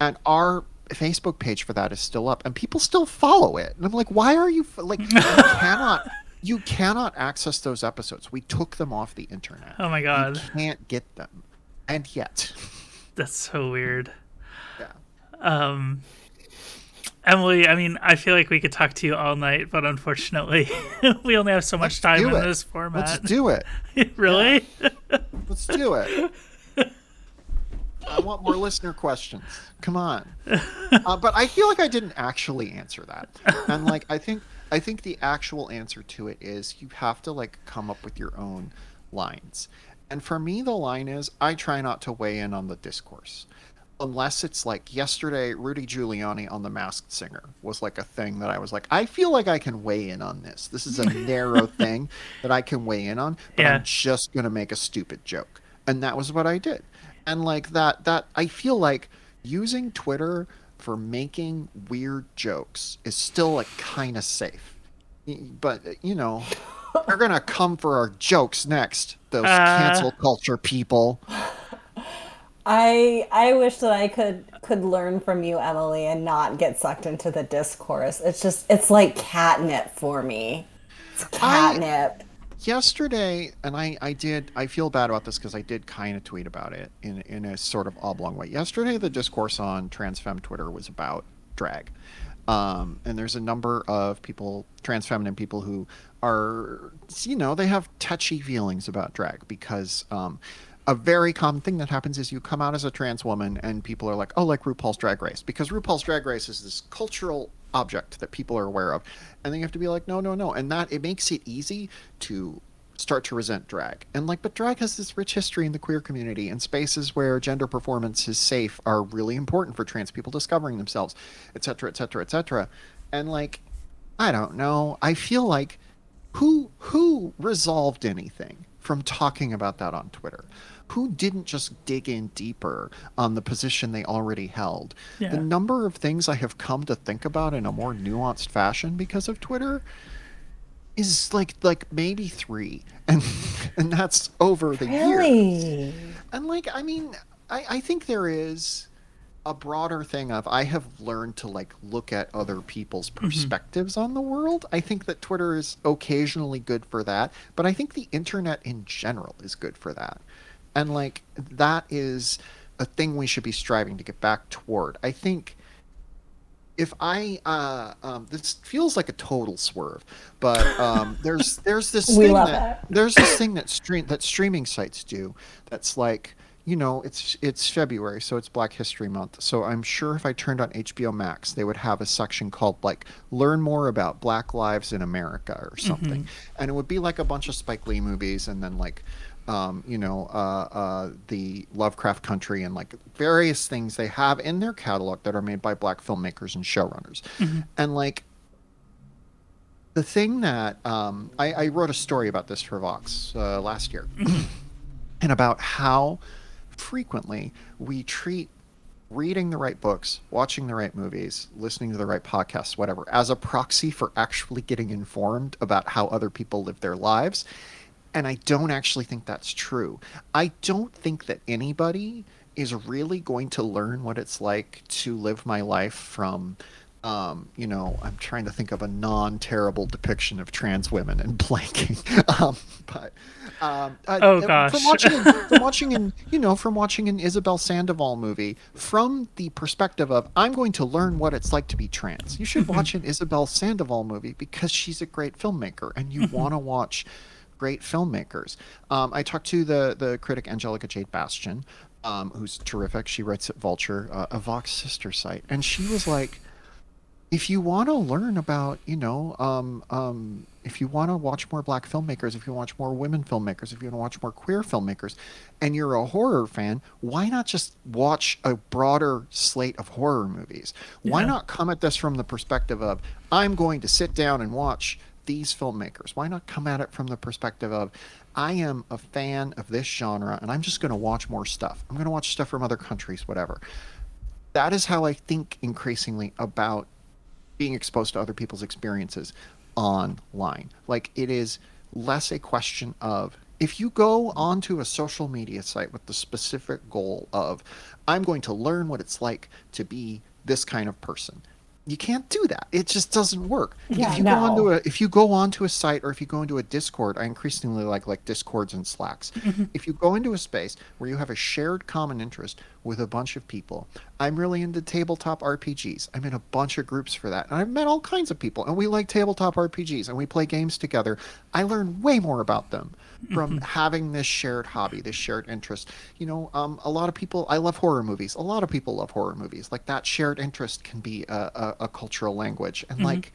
and our facebook page for that is still up and people still follow it and i'm like why are you f- like you cannot you cannot access those episodes we took them off the internet oh my god. you can't get them and yet That's so weird. yeah Um Emily, I mean, I feel like we could talk to you all night, but unfortunately, we only have so much time in it. this format. let's do it really? Let's do it. I want more listener questions. Come on. Uh, but I feel like I didn't actually answer that. And like I think I think the actual answer to it is you have to like come up with your own lines. And for me the line is I try not to weigh in on the discourse. Unless it's like yesterday Rudy Giuliani on The Masked Singer was like a thing that I was like I feel like I can weigh in on this. This is a narrow thing that I can weigh in on, but Yeah. I'm just going to make a stupid joke. And that was what I did. And like that that I feel like using Twitter for making weird jokes is still like kind of safe. But you know, they're going to come for our jokes next. Those Uh. cancel culture people. I I wish that I could could learn from you, Emily, and not get sucked into the discourse. It's just it's like catnip for me. It's catnip. Yesterday and I, I did i feel bad about this because i did kind of tweet about it in, in a sort of oblong way. Yesterday the discourse on trans transfem twitter was about drag. Um, and there's a number of people trans feminine people who are you know they have touchy feelings about drag because um, a very common thing that happens is you come out as a trans woman and people are like oh like rupaul's drag race because rupaul's drag race is this cultural object that people are aware of. And then you have to be like no no no. And that it makes it easy to start to resent drag. And like but drag has this rich history in the queer community and spaces where gender performance is safe are really important for trans people discovering themselves etc etc etc and like i don't know. I feel like who who resolved anything from talking about that on Twitter? Who didn't just dig in deeper on the position they already held? Yeah. The number of things I have come to think about in a more nuanced fashion because of Twitter is like like maybe 3 and and that's over the years. Really? And like, I mean, I, I think there is a broader thing of I have learned to like look at other people's mm-hmm. perspectives on the world. I think that Twitter is occasionally good for that, but I think the internet in general is good for that. And like that is a thing we should be striving to get back toward. I think if I uh, um, this feels like a total swerve, but um, there's there's this thing that it. there's this thing that stream that streaming sites do that's like you know, it's it's February, so it's Black History Month. So I'm sure if I turned on HBO Max, they would have a section called like "Learn More About Black Lives in America" or something, mm-hmm. and it would be like a bunch of Spike Lee movies, and then like, um, you know, uh, uh, the Lovecraft Country, and like various things they have in their catalog that are made by Black filmmakers and showrunners, mm-hmm. and like. The thing that um, I, I, wrote a story about this for Vox uh, last year, mm-hmm. and about how frequently we treat reading the right books, watching the right movies, listening to the right podcasts, whatever, as a proxy for actually getting informed about how other people live their lives. And I don't actually think that's true. I don't think that anybody is really going to learn what it's like to live my life from um, you know, I'm trying to think of a non-terrible depiction of trans women and blanking. um, but um, uh, oh gosh, from watching, from watching an, you know, from watching an Isabel Sandoval movie from the perspective of I'm going to learn what it's like to be trans. You should mm-hmm. watch an Isabel Sandoval movie because she's a great filmmaker, and you mm-hmm. want to watch great filmmakers. Um, I talked to the the critic Angelica Jade Bastién, um, who's terrific. She writes at Vulture, uh, a Vox sister site, and she was like if you want to learn about, you know, um, um, if you want to watch more black filmmakers, if you watch more women filmmakers, if you want to watch more queer filmmakers, and you're a horror fan, why not just watch a broader slate of horror movies? Why not come at this from the perspective of, I'm going to sit down and watch these filmmakers? Why not come at it from the perspective of, I am a fan of this genre and I'm just going to watch more stuff. I'm going to watch stuff from other countries, whatever. That is how I think increasingly about being exposed to other people's experiences online. Like it is less a question of if you go onto a social media site with the specific goal of I'm going to learn what it's like to be this kind of person you can't do that. It just doesn't work. Yeah, if you no. go onto a if you go onto a site or if you go into a Discord, I increasingly like like Discords and Slacks. Mm-hmm. If you go into a space where you have a shared common interest with a bunch of people, I'm really into tabletop RPGs. I'm in a bunch of groups for that. And I've met all kinds of people and we like tabletop RPGs and we play games together. I learn way more about them from mm-hmm. having this shared hobby, this shared interest. You know, um, a lot of people, I love horror movies. A lot of people love horror movies. Like that shared interest can be a, a, a cultural language. And mm-hmm. like,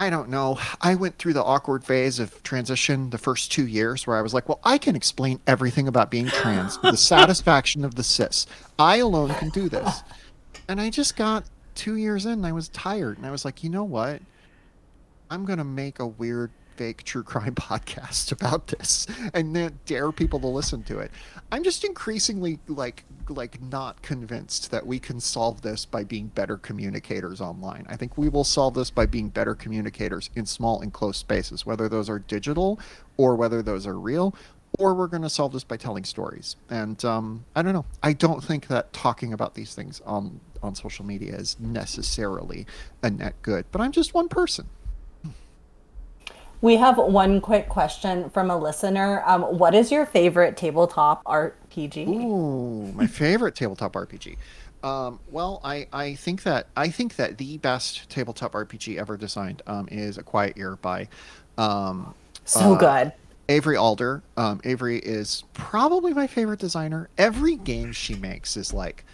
I don't know. I went through the awkward phase of transition the first two years where I was like, well, I can explain everything about being trans to the satisfaction of the cis. I alone can do this. And I just got two years in and I was tired. And I was like, you know what? I'm going to make a weird fake true crime podcast about this and then dare people to listen to it. I'm just increasingly like like not convinced that we can solve this by being better communicators online. I think we will solve this by being better communicators in small and close spaces, whether those are digital or whether those are real, or we're going to solve this by telling stories. And um, I don't know. I don't think that talking about these things on on social media is necessarily a net good. But I'm just one person. We have one quick question from a listener. Um, what is your favorite tabletop RPG? Ooh, my favorite tabletop RPG. Um, well, I, I think that I think that the best tabletop RPG ever designed um, is A Quiet Year by um, so uh, good. Avery Alder. Um, Avery is probably my favorite designer. Every game she makes is like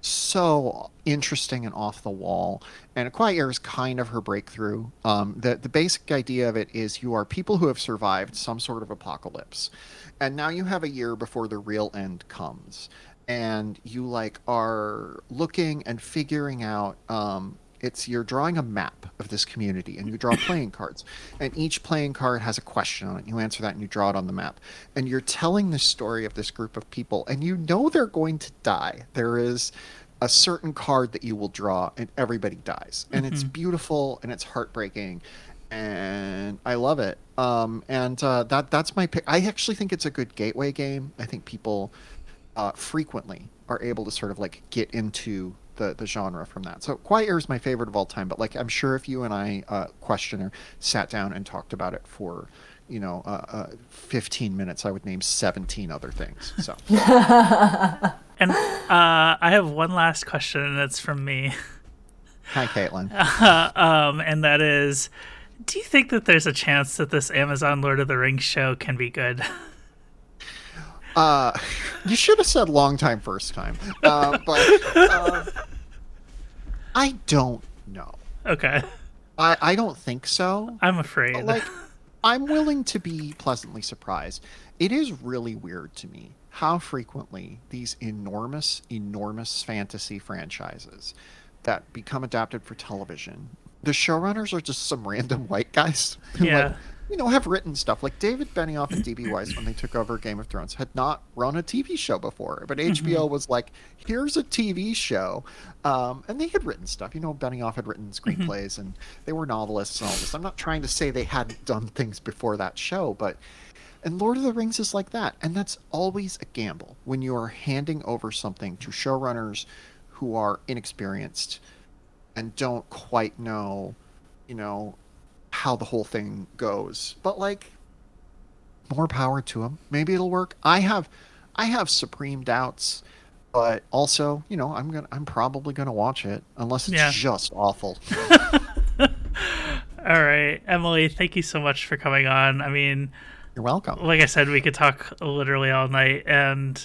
so interesting and off the wall. And A Quiet Year is kind of her breakthrough. Um, the the basic idea of it is you are people who have survived some sort of apocalypse, and now you have a year before the real end comes, and you like are looking and figuring out um, it's you're drawing a map of this community and you draw playing cards and each playing card has a question on it you answer that and you draw it on the map and you're telling the story of this group of people and you know they're going to die there is a certain card that you will draw and everybody dies and mm-hmm. it's beautiful and it's heartbreaking and I love it. Um, and uh, that that's my pick. I actually think it's a good gateway game. I think people uh, frequently are able to sort of like get into the the genre from that. So Quiet Year is my favorite of all time, but like I'm sure if you and I uh, questioner sat down and talked about it for you know uh, uh, 15 minutes, I would name 17 other things. So. and uh, I have one last question, and it's from me. Hi, Caitlin. um, and that is, do you think that there's a chance that this Amazon Lord of the Rings show can be good? Uh, you should have said long time first time. Uh, but uh, I don't know. Okay. I, I don't think so. I'm afraid. But, like, I'm willing to be pleasantly surprised. It is really weird to me how frequently these enormous, enormous fantasy franchises that become adapted for television, the showrunners are just some random white guys Yeah. like, you know, have written stuff. Like David Benioff and D.B. Weiss, when they took over Game of Thrones, had not run a TV show before, but HBO was like, "Here's a TV show," um, and they had written stuff. You know, Benioff had written screenplays, and they were novelists and all this. I'm not trying to say they hadn't done things before that show, but and Lord of the Rings is like that. And that's always a gamble when you are handing over something to showrunners who are inexperienced and don't quite know, you know, how the whole thing goes. But like more power to them. Maybe it'll work. I have I have supreme doubts, but also, you know, I'm going to I'm probably going to watch it unless it's Yeah. just awful. All right, Emily, thank you so much for coming on. I mean, You're welcome. like I said, we could talk literally all night, and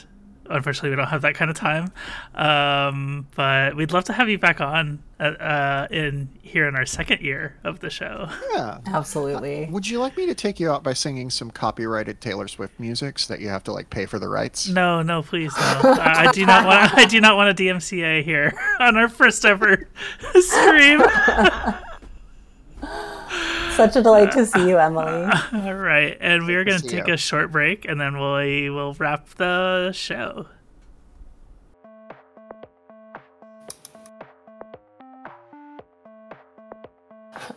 unfortunately, we don't have that kind of time. Um, but we'd love to have you back on uh, uh, in here in our second year of the show. Yeah. Absolutely. Would you like me to take you out by singing some copyrighted Taylor Swift music so that you have to like pay for the rights? No, no, please, no. I, I do not want. I do not want a DMCA here on our first ever stream. Such a delight to see you, Emily. All right, and we are going to take you. a short break, and then we will wrap the show.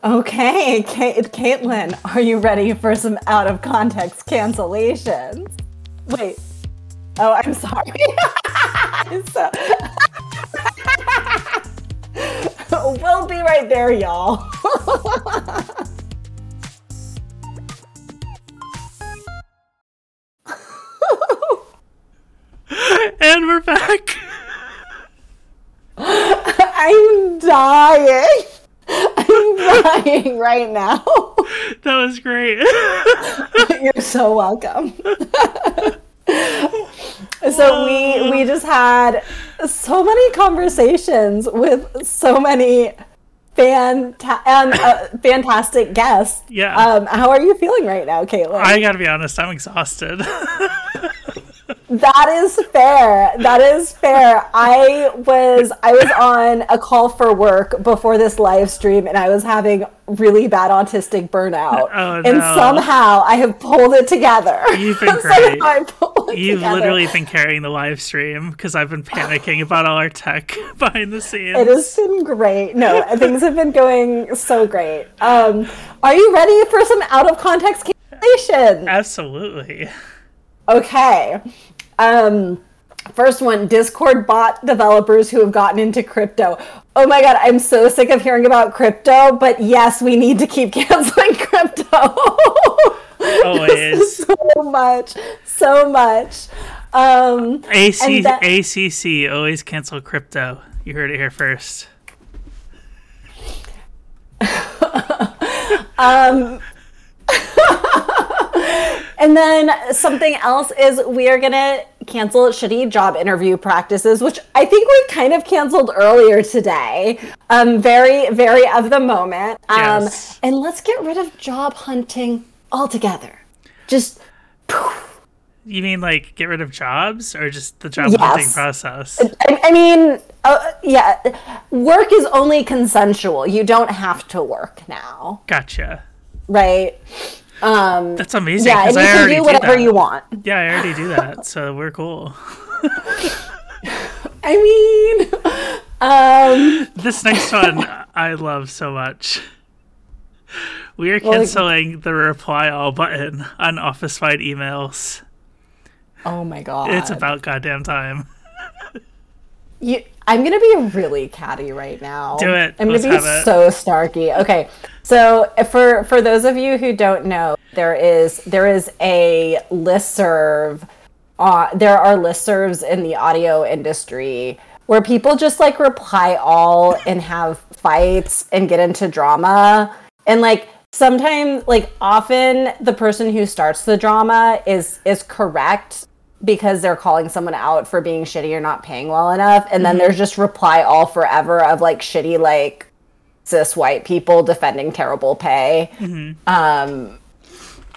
Okay, Kate, Caitlin, are you ready for some out of context cancellations? Wait. Oh, I'm sorry. so, we'll be right there, y'all. And we're back. I'm dying. I'm dying right now. That was great. You're so welcome. so we we just had so many conversations with so many fanta- and, uh, fantastic guests. Yeah. Um, how are you feeling right now, Caitlin? I got to be honest, I'm exhausted. That is fair. That is fair. I was I was on a call for work before this live stream and I was having really bad autistic burnout. Oh, no. and somehow I have pulled it together. You've been great. I pulled it You've together. literally been carrying the live stream because I've been panicking about all our tech behind the scenes. It has been great. No, things have been going so great. Um, are you ready for some out of context cancellations? Absolutely. Okay. Um, first one Discord bot developers who have gotten into crypto. Oh my god, I'm so sick of hearing about crypto, but yes, we need to keep canceling crypto. Always. so much, so much. Um, AC, that- ACC, always cancel crypto. You heard it here first. And then something else is we are gonna cancel shitty job interview practices, which I think we kind of canceled earlier today. Um, very, very of the moment. Um, Yes. and let's get rid of job hunting altogether. Just You mean like get rid of jobs or just the job Yes. hunting process? I, I mean, uh, yeah, work is only consensual. You don't have to work now, Gotcha. right? Um, That's amazing. yeah, and you I can do whatever that. you want. Yeah, I already do that, so we're cool. I mean, um, This next one I love so much. We are Well, canceling the reply all button on office wide emails. oh my god, It's about goddamn time. You, I'm gonna be really catty right now. Do it. I'm Let's gonna be so snarky. Okay, so for for those of you who don't know, there is there is a listserv. Uh, there are listservs in the audio industry where people just like reply all and have fights and get into drama and like sometimes like often the person who starts the drama is is correct because they're calling someone out for being shitty or not paying well enough. And then there's just reply all forever of like shitty, like cis white people defending terrible pay. Um,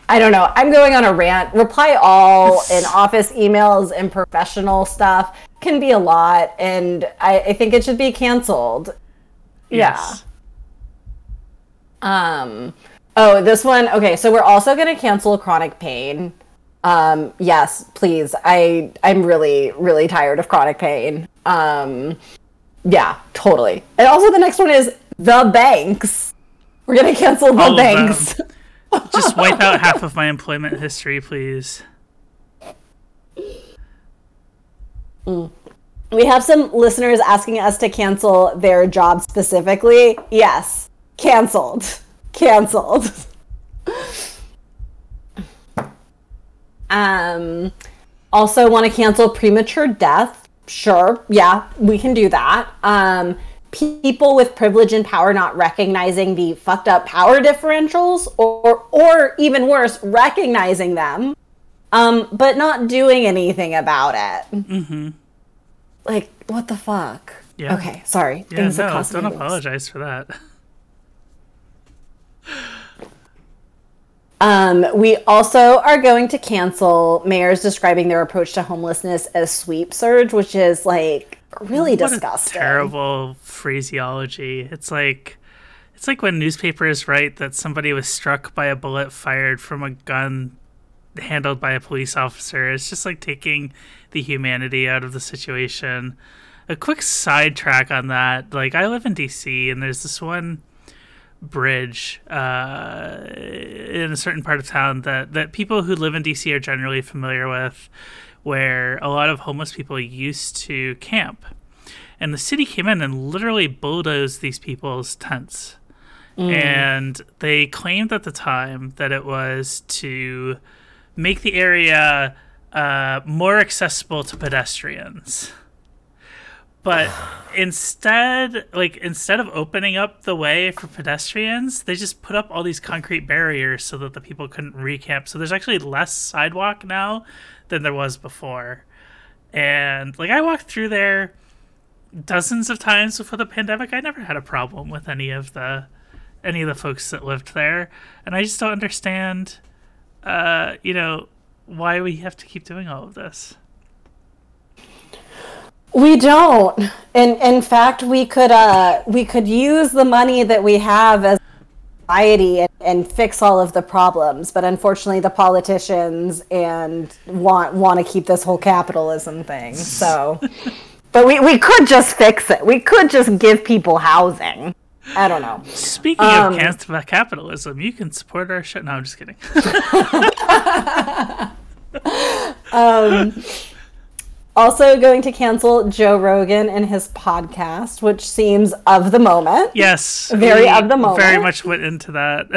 I don't know. I'm going on a rant. Reply all in office emails and professional stuff can be a lot. And I, I think it should be canceled. Yes. Yeah. Um, oh, this one. Okay, so we're also going to cancel chronic pain. Um, yes, please. I I'm really really tired of chronic pain. Um, yeah, totally. And also the next one is the banks. We're going to cancel the All banks. Just wipe out half of my employment history, please. We have some listeners asking us to cancel their job specifically. Yes, canceled. Canceled. um also want to cancel premature death. Sure. Yeah, we can do that. Um people with privilege and power not recognizing the fucked up power differentials or or even worse, recognizing them um but not doing anything about it. Mm-hmm. Like, what the fuck? Yeah. Okay, sorry. Yeah, Things that no, cost don't apologize for that. Um, we also are going to cancel mayors describing their approach to homelessness as sweep surge, which is like really What disgusting. terrible phraseology. It's like it's like when newspapers write that somebody was struck by a bullet fired from a gun handled by a police officer. It's just like taking the humanity out of the situation. A quick sidetrack on that. Like I live in DC and there's this one bridge uh, in a certain part of town that, that people who live in DC are generally familiar with, where a lot of homeless people used to camp. And the city came in and literally bulldozed these people's tents. And they claimed at the time that it was to make the area uh, more accessible to pedestrians but instead like instead of opening up the way for pedestrians they just put up all these concrete barriers so that the people couldn't recamp so there's actually less sidewalk now than there was before. And like i walked through there dozens of times before the pandemic. I never had a problem with any of the any of the folks that lived there. And i just don't understand uh you know why we have to keep doing all of this. We don't. In in fact, we could uh we could use the money that we have as society and, and fix all of the problems, but unfortunately, the politicians and want want to keep this whole capitalism thing. So, but we we could just fix it. We could just give people housing. I don't know. Speaking Um, of capitalism, you can support our show. No, I'm just kidding. Also, going to cancel Joe Rogan and his podcast, which seems of the moment. yes, Very of the moment. Very much went into that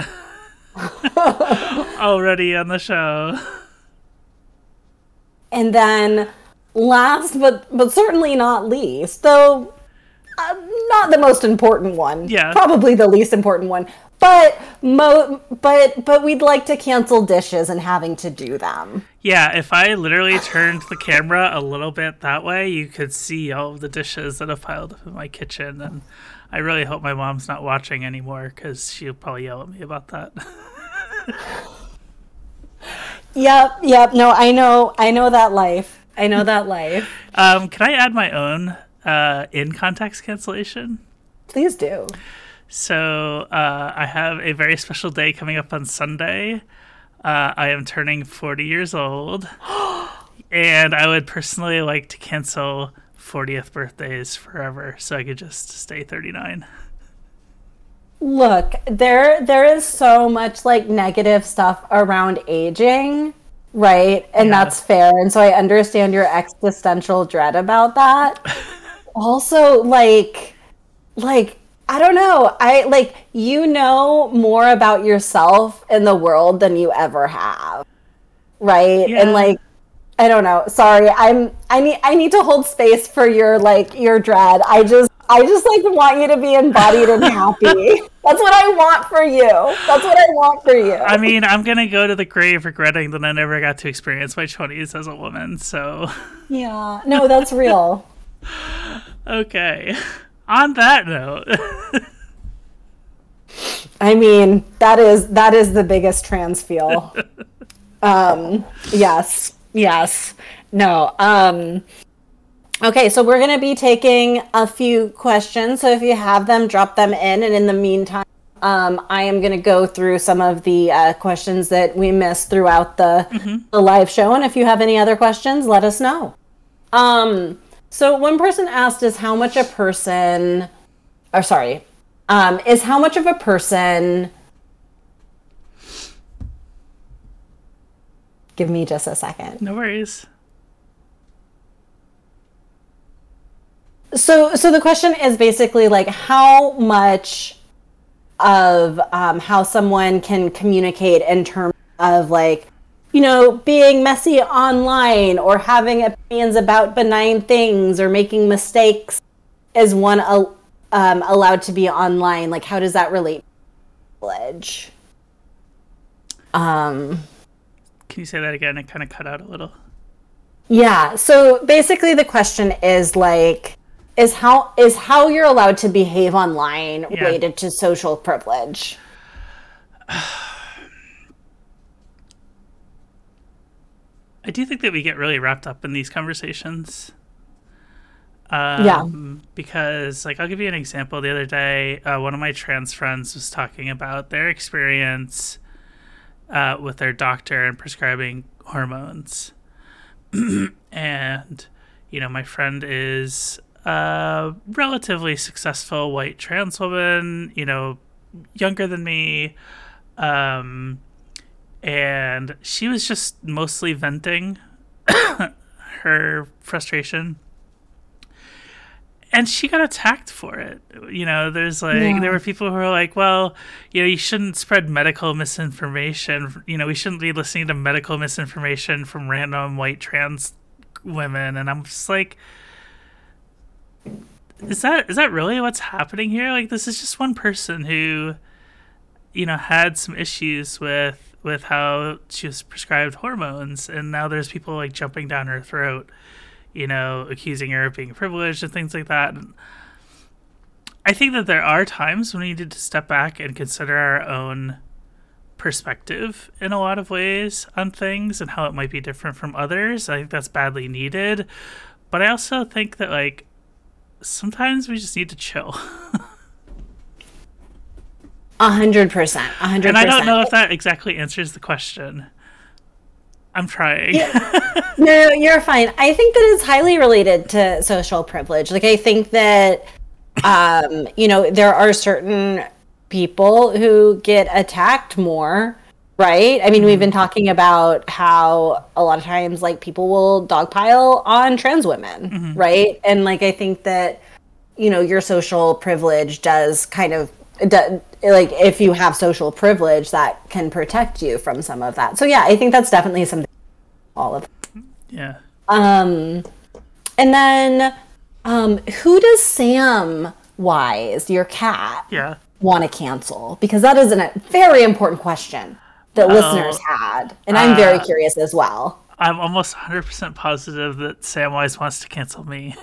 already on the show. And then, last but but certainly not least, though uh, not the most important one. Yeah. Probably the least important one. But mo but but we'd like to cancel dishes and having to do them. Yeah, if I literally turned the camera a little bit that way, you could see all of the dishes that have piled up in my kitchen. And I really hope my mom's not watching anymore because she'll probably yell at me about that. Yep, yep. No, I know I know that life. I know that life. um, can I add my own uh, in context cancellation? Please do. So uh, I have a very special day coming up on Sunday. Uh, I am turning 40 years old, and I would personally like to cancel 40th birthdays forever, so I could just stay 39. Look, there there is so much like negative stuff around aging, right? And Yeah. that's fair. And so I understand your existential dread about that. also, like like I don't know. I like you know more about yourself and the world than you ever have. Right? Yeah. And like I don't know. Sorry. I'm I need I need to hold space for your like your dread. I just I just like want you to be embodied and happy. That's what I want for you. That's what I want for you. I mean, I'm gonna go to the grave regretting that I never got to experience my 20s as a woman. So. Yeah. No, that's real. okay. On that note. I mean, that is that is the biggest trans feel. um, yes. Yes. No. Um Okay, so we're going to be taking a few questions. So if you have them, drop them in. And in the meantime, um, I am going to go through some of the uh, questions that we missed throughout the, mm-hmm. the live show. And if you have any other questions, let us know. Um, so one person asked is how much a person, or sorry, um, is how much of a person. Give me just a second. No worries. So, so the question is basically like how much of um, how someone can communicate in terms of like, you know, being messy online or having opinions about benign things or making mistakes is one um, allowed to be online? Like, how does that relate to privilege? Um, can you say that again? It kind of cut out a little. Yeah. So basically, the question is like is how is how you're allowed to behave online yeah. related to social privilege. I do think that we get really wrapped up in these conversations. Um, yeah. Because, like, I'll give you an example. The other day, uh, one of my trans friends was talking about their experience uh, with their doctor and prescribing hormones. and, you know, my friend is a relatively successful white trans woman, you know, younger than me. Um, and she was just mostly venting her frustration. And she got attacked for it. You know, there's like, yeah. there were people who were like, well, you know, you shouldn't spread medical misinformation. You know, we shouldn't be listening to medical misinformation from random white trans women. And I'm just like, is that is that really what's happening here? Like this is just one person who, you know, had some issues with with how she was prescribed hormones, and now there's people like jumping down her throat, you know, accusing her of being privileged and things like that. And I think that there are times when we need to step back and consider our own perspective in a lot of ways on things and how it might be different from others. I think that's badly needed. But I also think that like sometimes we just need to chill. A hundred percent. A hundred And I don't know if that exactly answers the question. I'm trying. Yeah. no, you're fine. I think that it's highly related to social privilege. Like I think that um, you know, there are certain people who get attacked more right? I mean, mm-hmm. we've been talking about how a lot of times like people will dogpile on trans women, mm-hmm. right? And like I think that you know your social privilege does kind of like if you have social privilege that can protect you from some of that. So yeah, I think that's definitely something all of. Yeah. Um and then um who does Sam Wise, your cat, yeah. want to cancel? Because that is a very important question that listeners had, and I'm very uh, curious as well. I'm almost 100% positive that Samwise wants to cancel me.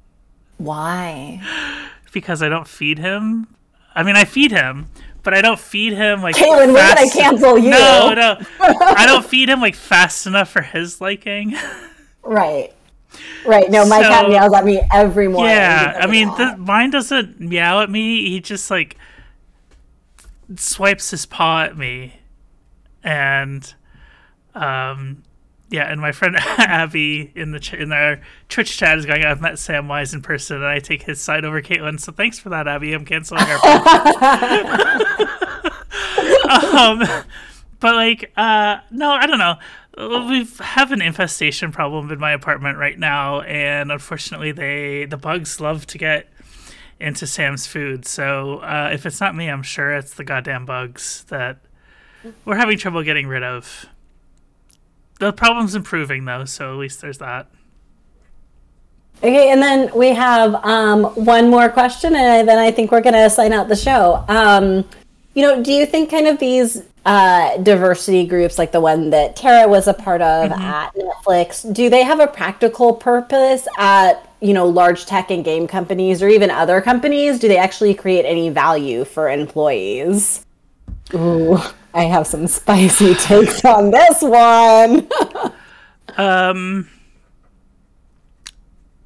Why? because I don't feed him. I mean, I feed him, but I don't feed him like. Caitlin, when did I cancel you? No, no, I don't feed him like fast enough for his liking. right. Right. No, my so, cat meows at me every morning. Yeah, I mean, the, mine doesn't meow at me. He just like swipes his paw at me and um, yeah, and my friend Abby in the ch- in our Twitch chat is going. I've met Samwise in person, and I take his side over Caitlin. So thanks for that, Abby. I'm canceling our. um, but like, uh, no, I don't know. We have an infestation problem in my apartment right now, and unfortunately, they the bugs love to get into Sam's food. So uh, if it's not me, I'm sure it's the goddamn bugs that we're having trouble getting rid of. The problem's improving though, so at least there's that. Okay, and then we have um, one more question, and then I think we're going to sign out the show. Um, you know, do you think kind of these uh, diversity groups, like the one that Terra was a part of mm-hmm. at Netflix, do they have a practical purpose at you know large tech and game companies or even other companies? Do they actually create any value for employees? Ooh, I have some spicy takes on this one. um.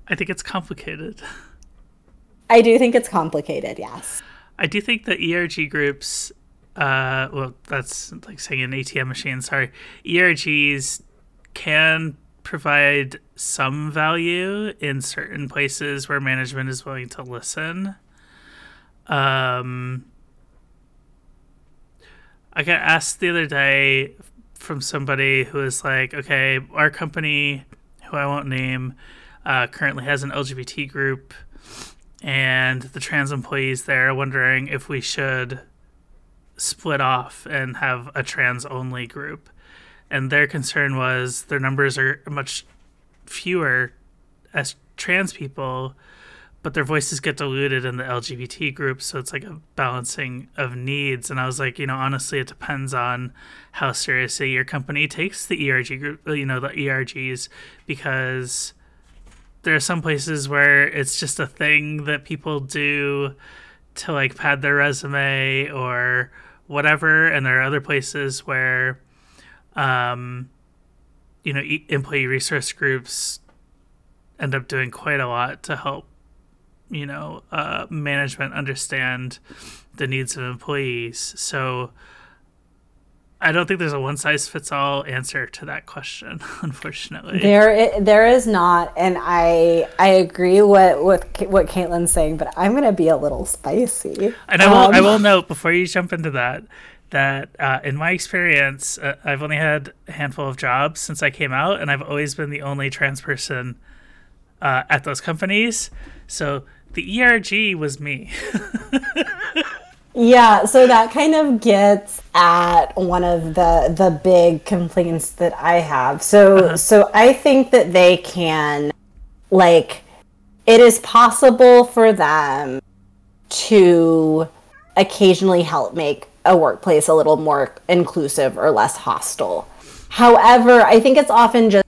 I think it's complicated. I do think it's complicated, yes. I do think the ERG groups, uh, well, that's like saying an ATM machine, sorry. ERGs can provide some value in certain places where management is willing to listen. Um, I got asked the other day from somebody who was like, okay, our company, who I won't name, uh, currently has an LGBT group, and the trans employees there are wondering if we should split off and have a trans only group. And their concern was their numbers are much fewer as trans people, but their voices get diluted in the LGBT group. So it's like a balancing of needs. And I was like, you know, honestly, it depends on how seriously your company takes the ERG group, you know, the ERGs, because there are some places where it's just a thing that people do to like pad their resume or whatever and there are other places where um you know employee resource groups end up doing quite a lot to help you know uh, management understand the needs of employees so I don't think there's a one size fits all answer to that question, unfortunately. There, there is not, and I I agree with with what Caitlin's saying, but I'm gonna be a little spicy. And I will um, I will note before you jump into that that uh, in my experience, uh, I've only had a handful of jobs since I came out, and I've always been the only trans person uh, at those companies. So the ERG was me. Yeah, so that kind of gets at one of the the big complaints that I have. So uh-huh. so I think that they can like it is possible for them to occasionally help make a workplace a little more inclusive or less hostile. However, I think it's often just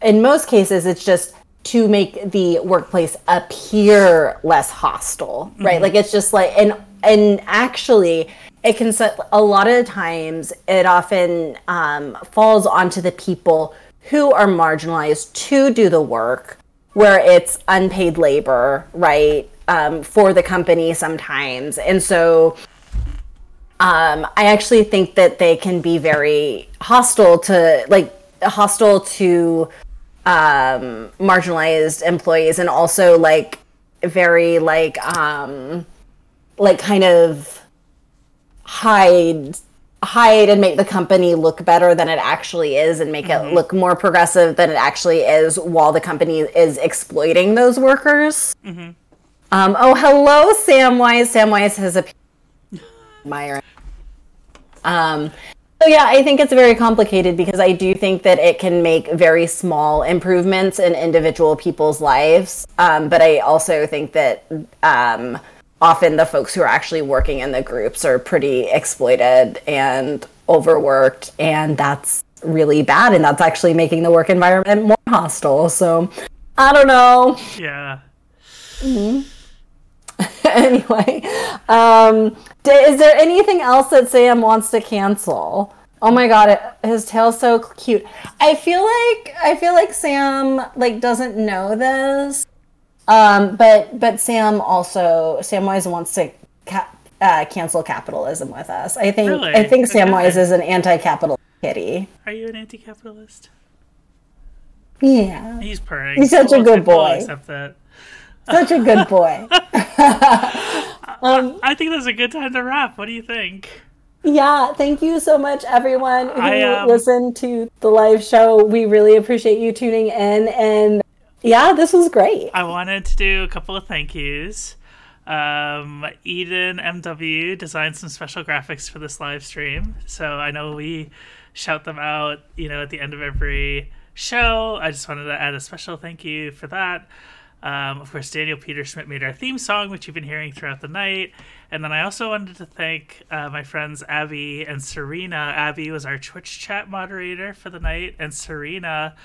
in most cases it's just to make the workplace appear less hostile, right? Mm-hmm. Like it's just like and and actually it can set a lot of times it often um, falls onto the people who are marginalized to do the work where it's unpaid labor right um, for the company sometimes and so um, i actually think that they can be very hostile to like hostile to um, marginalized employees and also like very like um like kind of hide hide and make the company look better than it actually is and make mm-hmm. it look more progressive than it actually is while the company is exploiting those workers. Mm-hmm. Um, oh, hello, Samwise. Samwise has a Myron. Um, so yeah, I think it's very complicated because I do think that it can make very small improvements in individual people's lives. Um, but I also think that um, often the folks who are actually working in the groups are pretty exploited and overworked and that's really bad and that's actually making the work environment more hostile so i don't know yeah mm-hmm. anyway um is there anything else that sam wants to cancel oh my god it, his tail's so cute i feel like i feel like sam like doesn't know this um, but but Sam also Samwise wants to ca- uh, cancel capitalism with us. I think really? I think Samwise is an anti-capitalist kitty. Are you an anti-capitalist? Yeah. He's purring. He's such a good boy. Accept that. Such a good boy. um, I think that's a good time to wrap. What do you think? Yeah, thank you so much, everyone who I, um, listened to the live show. We really appreciate you tuning in, and yeah, this was great. I wanted to do a couple of thank yous. Um, Eden MW designed some special graphics for this live stream, so I know we shout them out, you know, at the end of every show. I just wanted to add a special thank you for that. Um, of course, Daniel Peter Schmidt made our theme song, which you've been hearing throughout the night. And then I also wanted to thank uh, my friends Abby and Serena. Abby was our Twitch chat moderator for the night, and Serena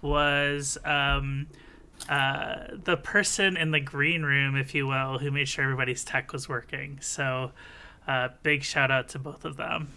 was um, uh, the person in the green room, if you will, who made sure everybody's tech was working. So, uh, big shout out to both of them.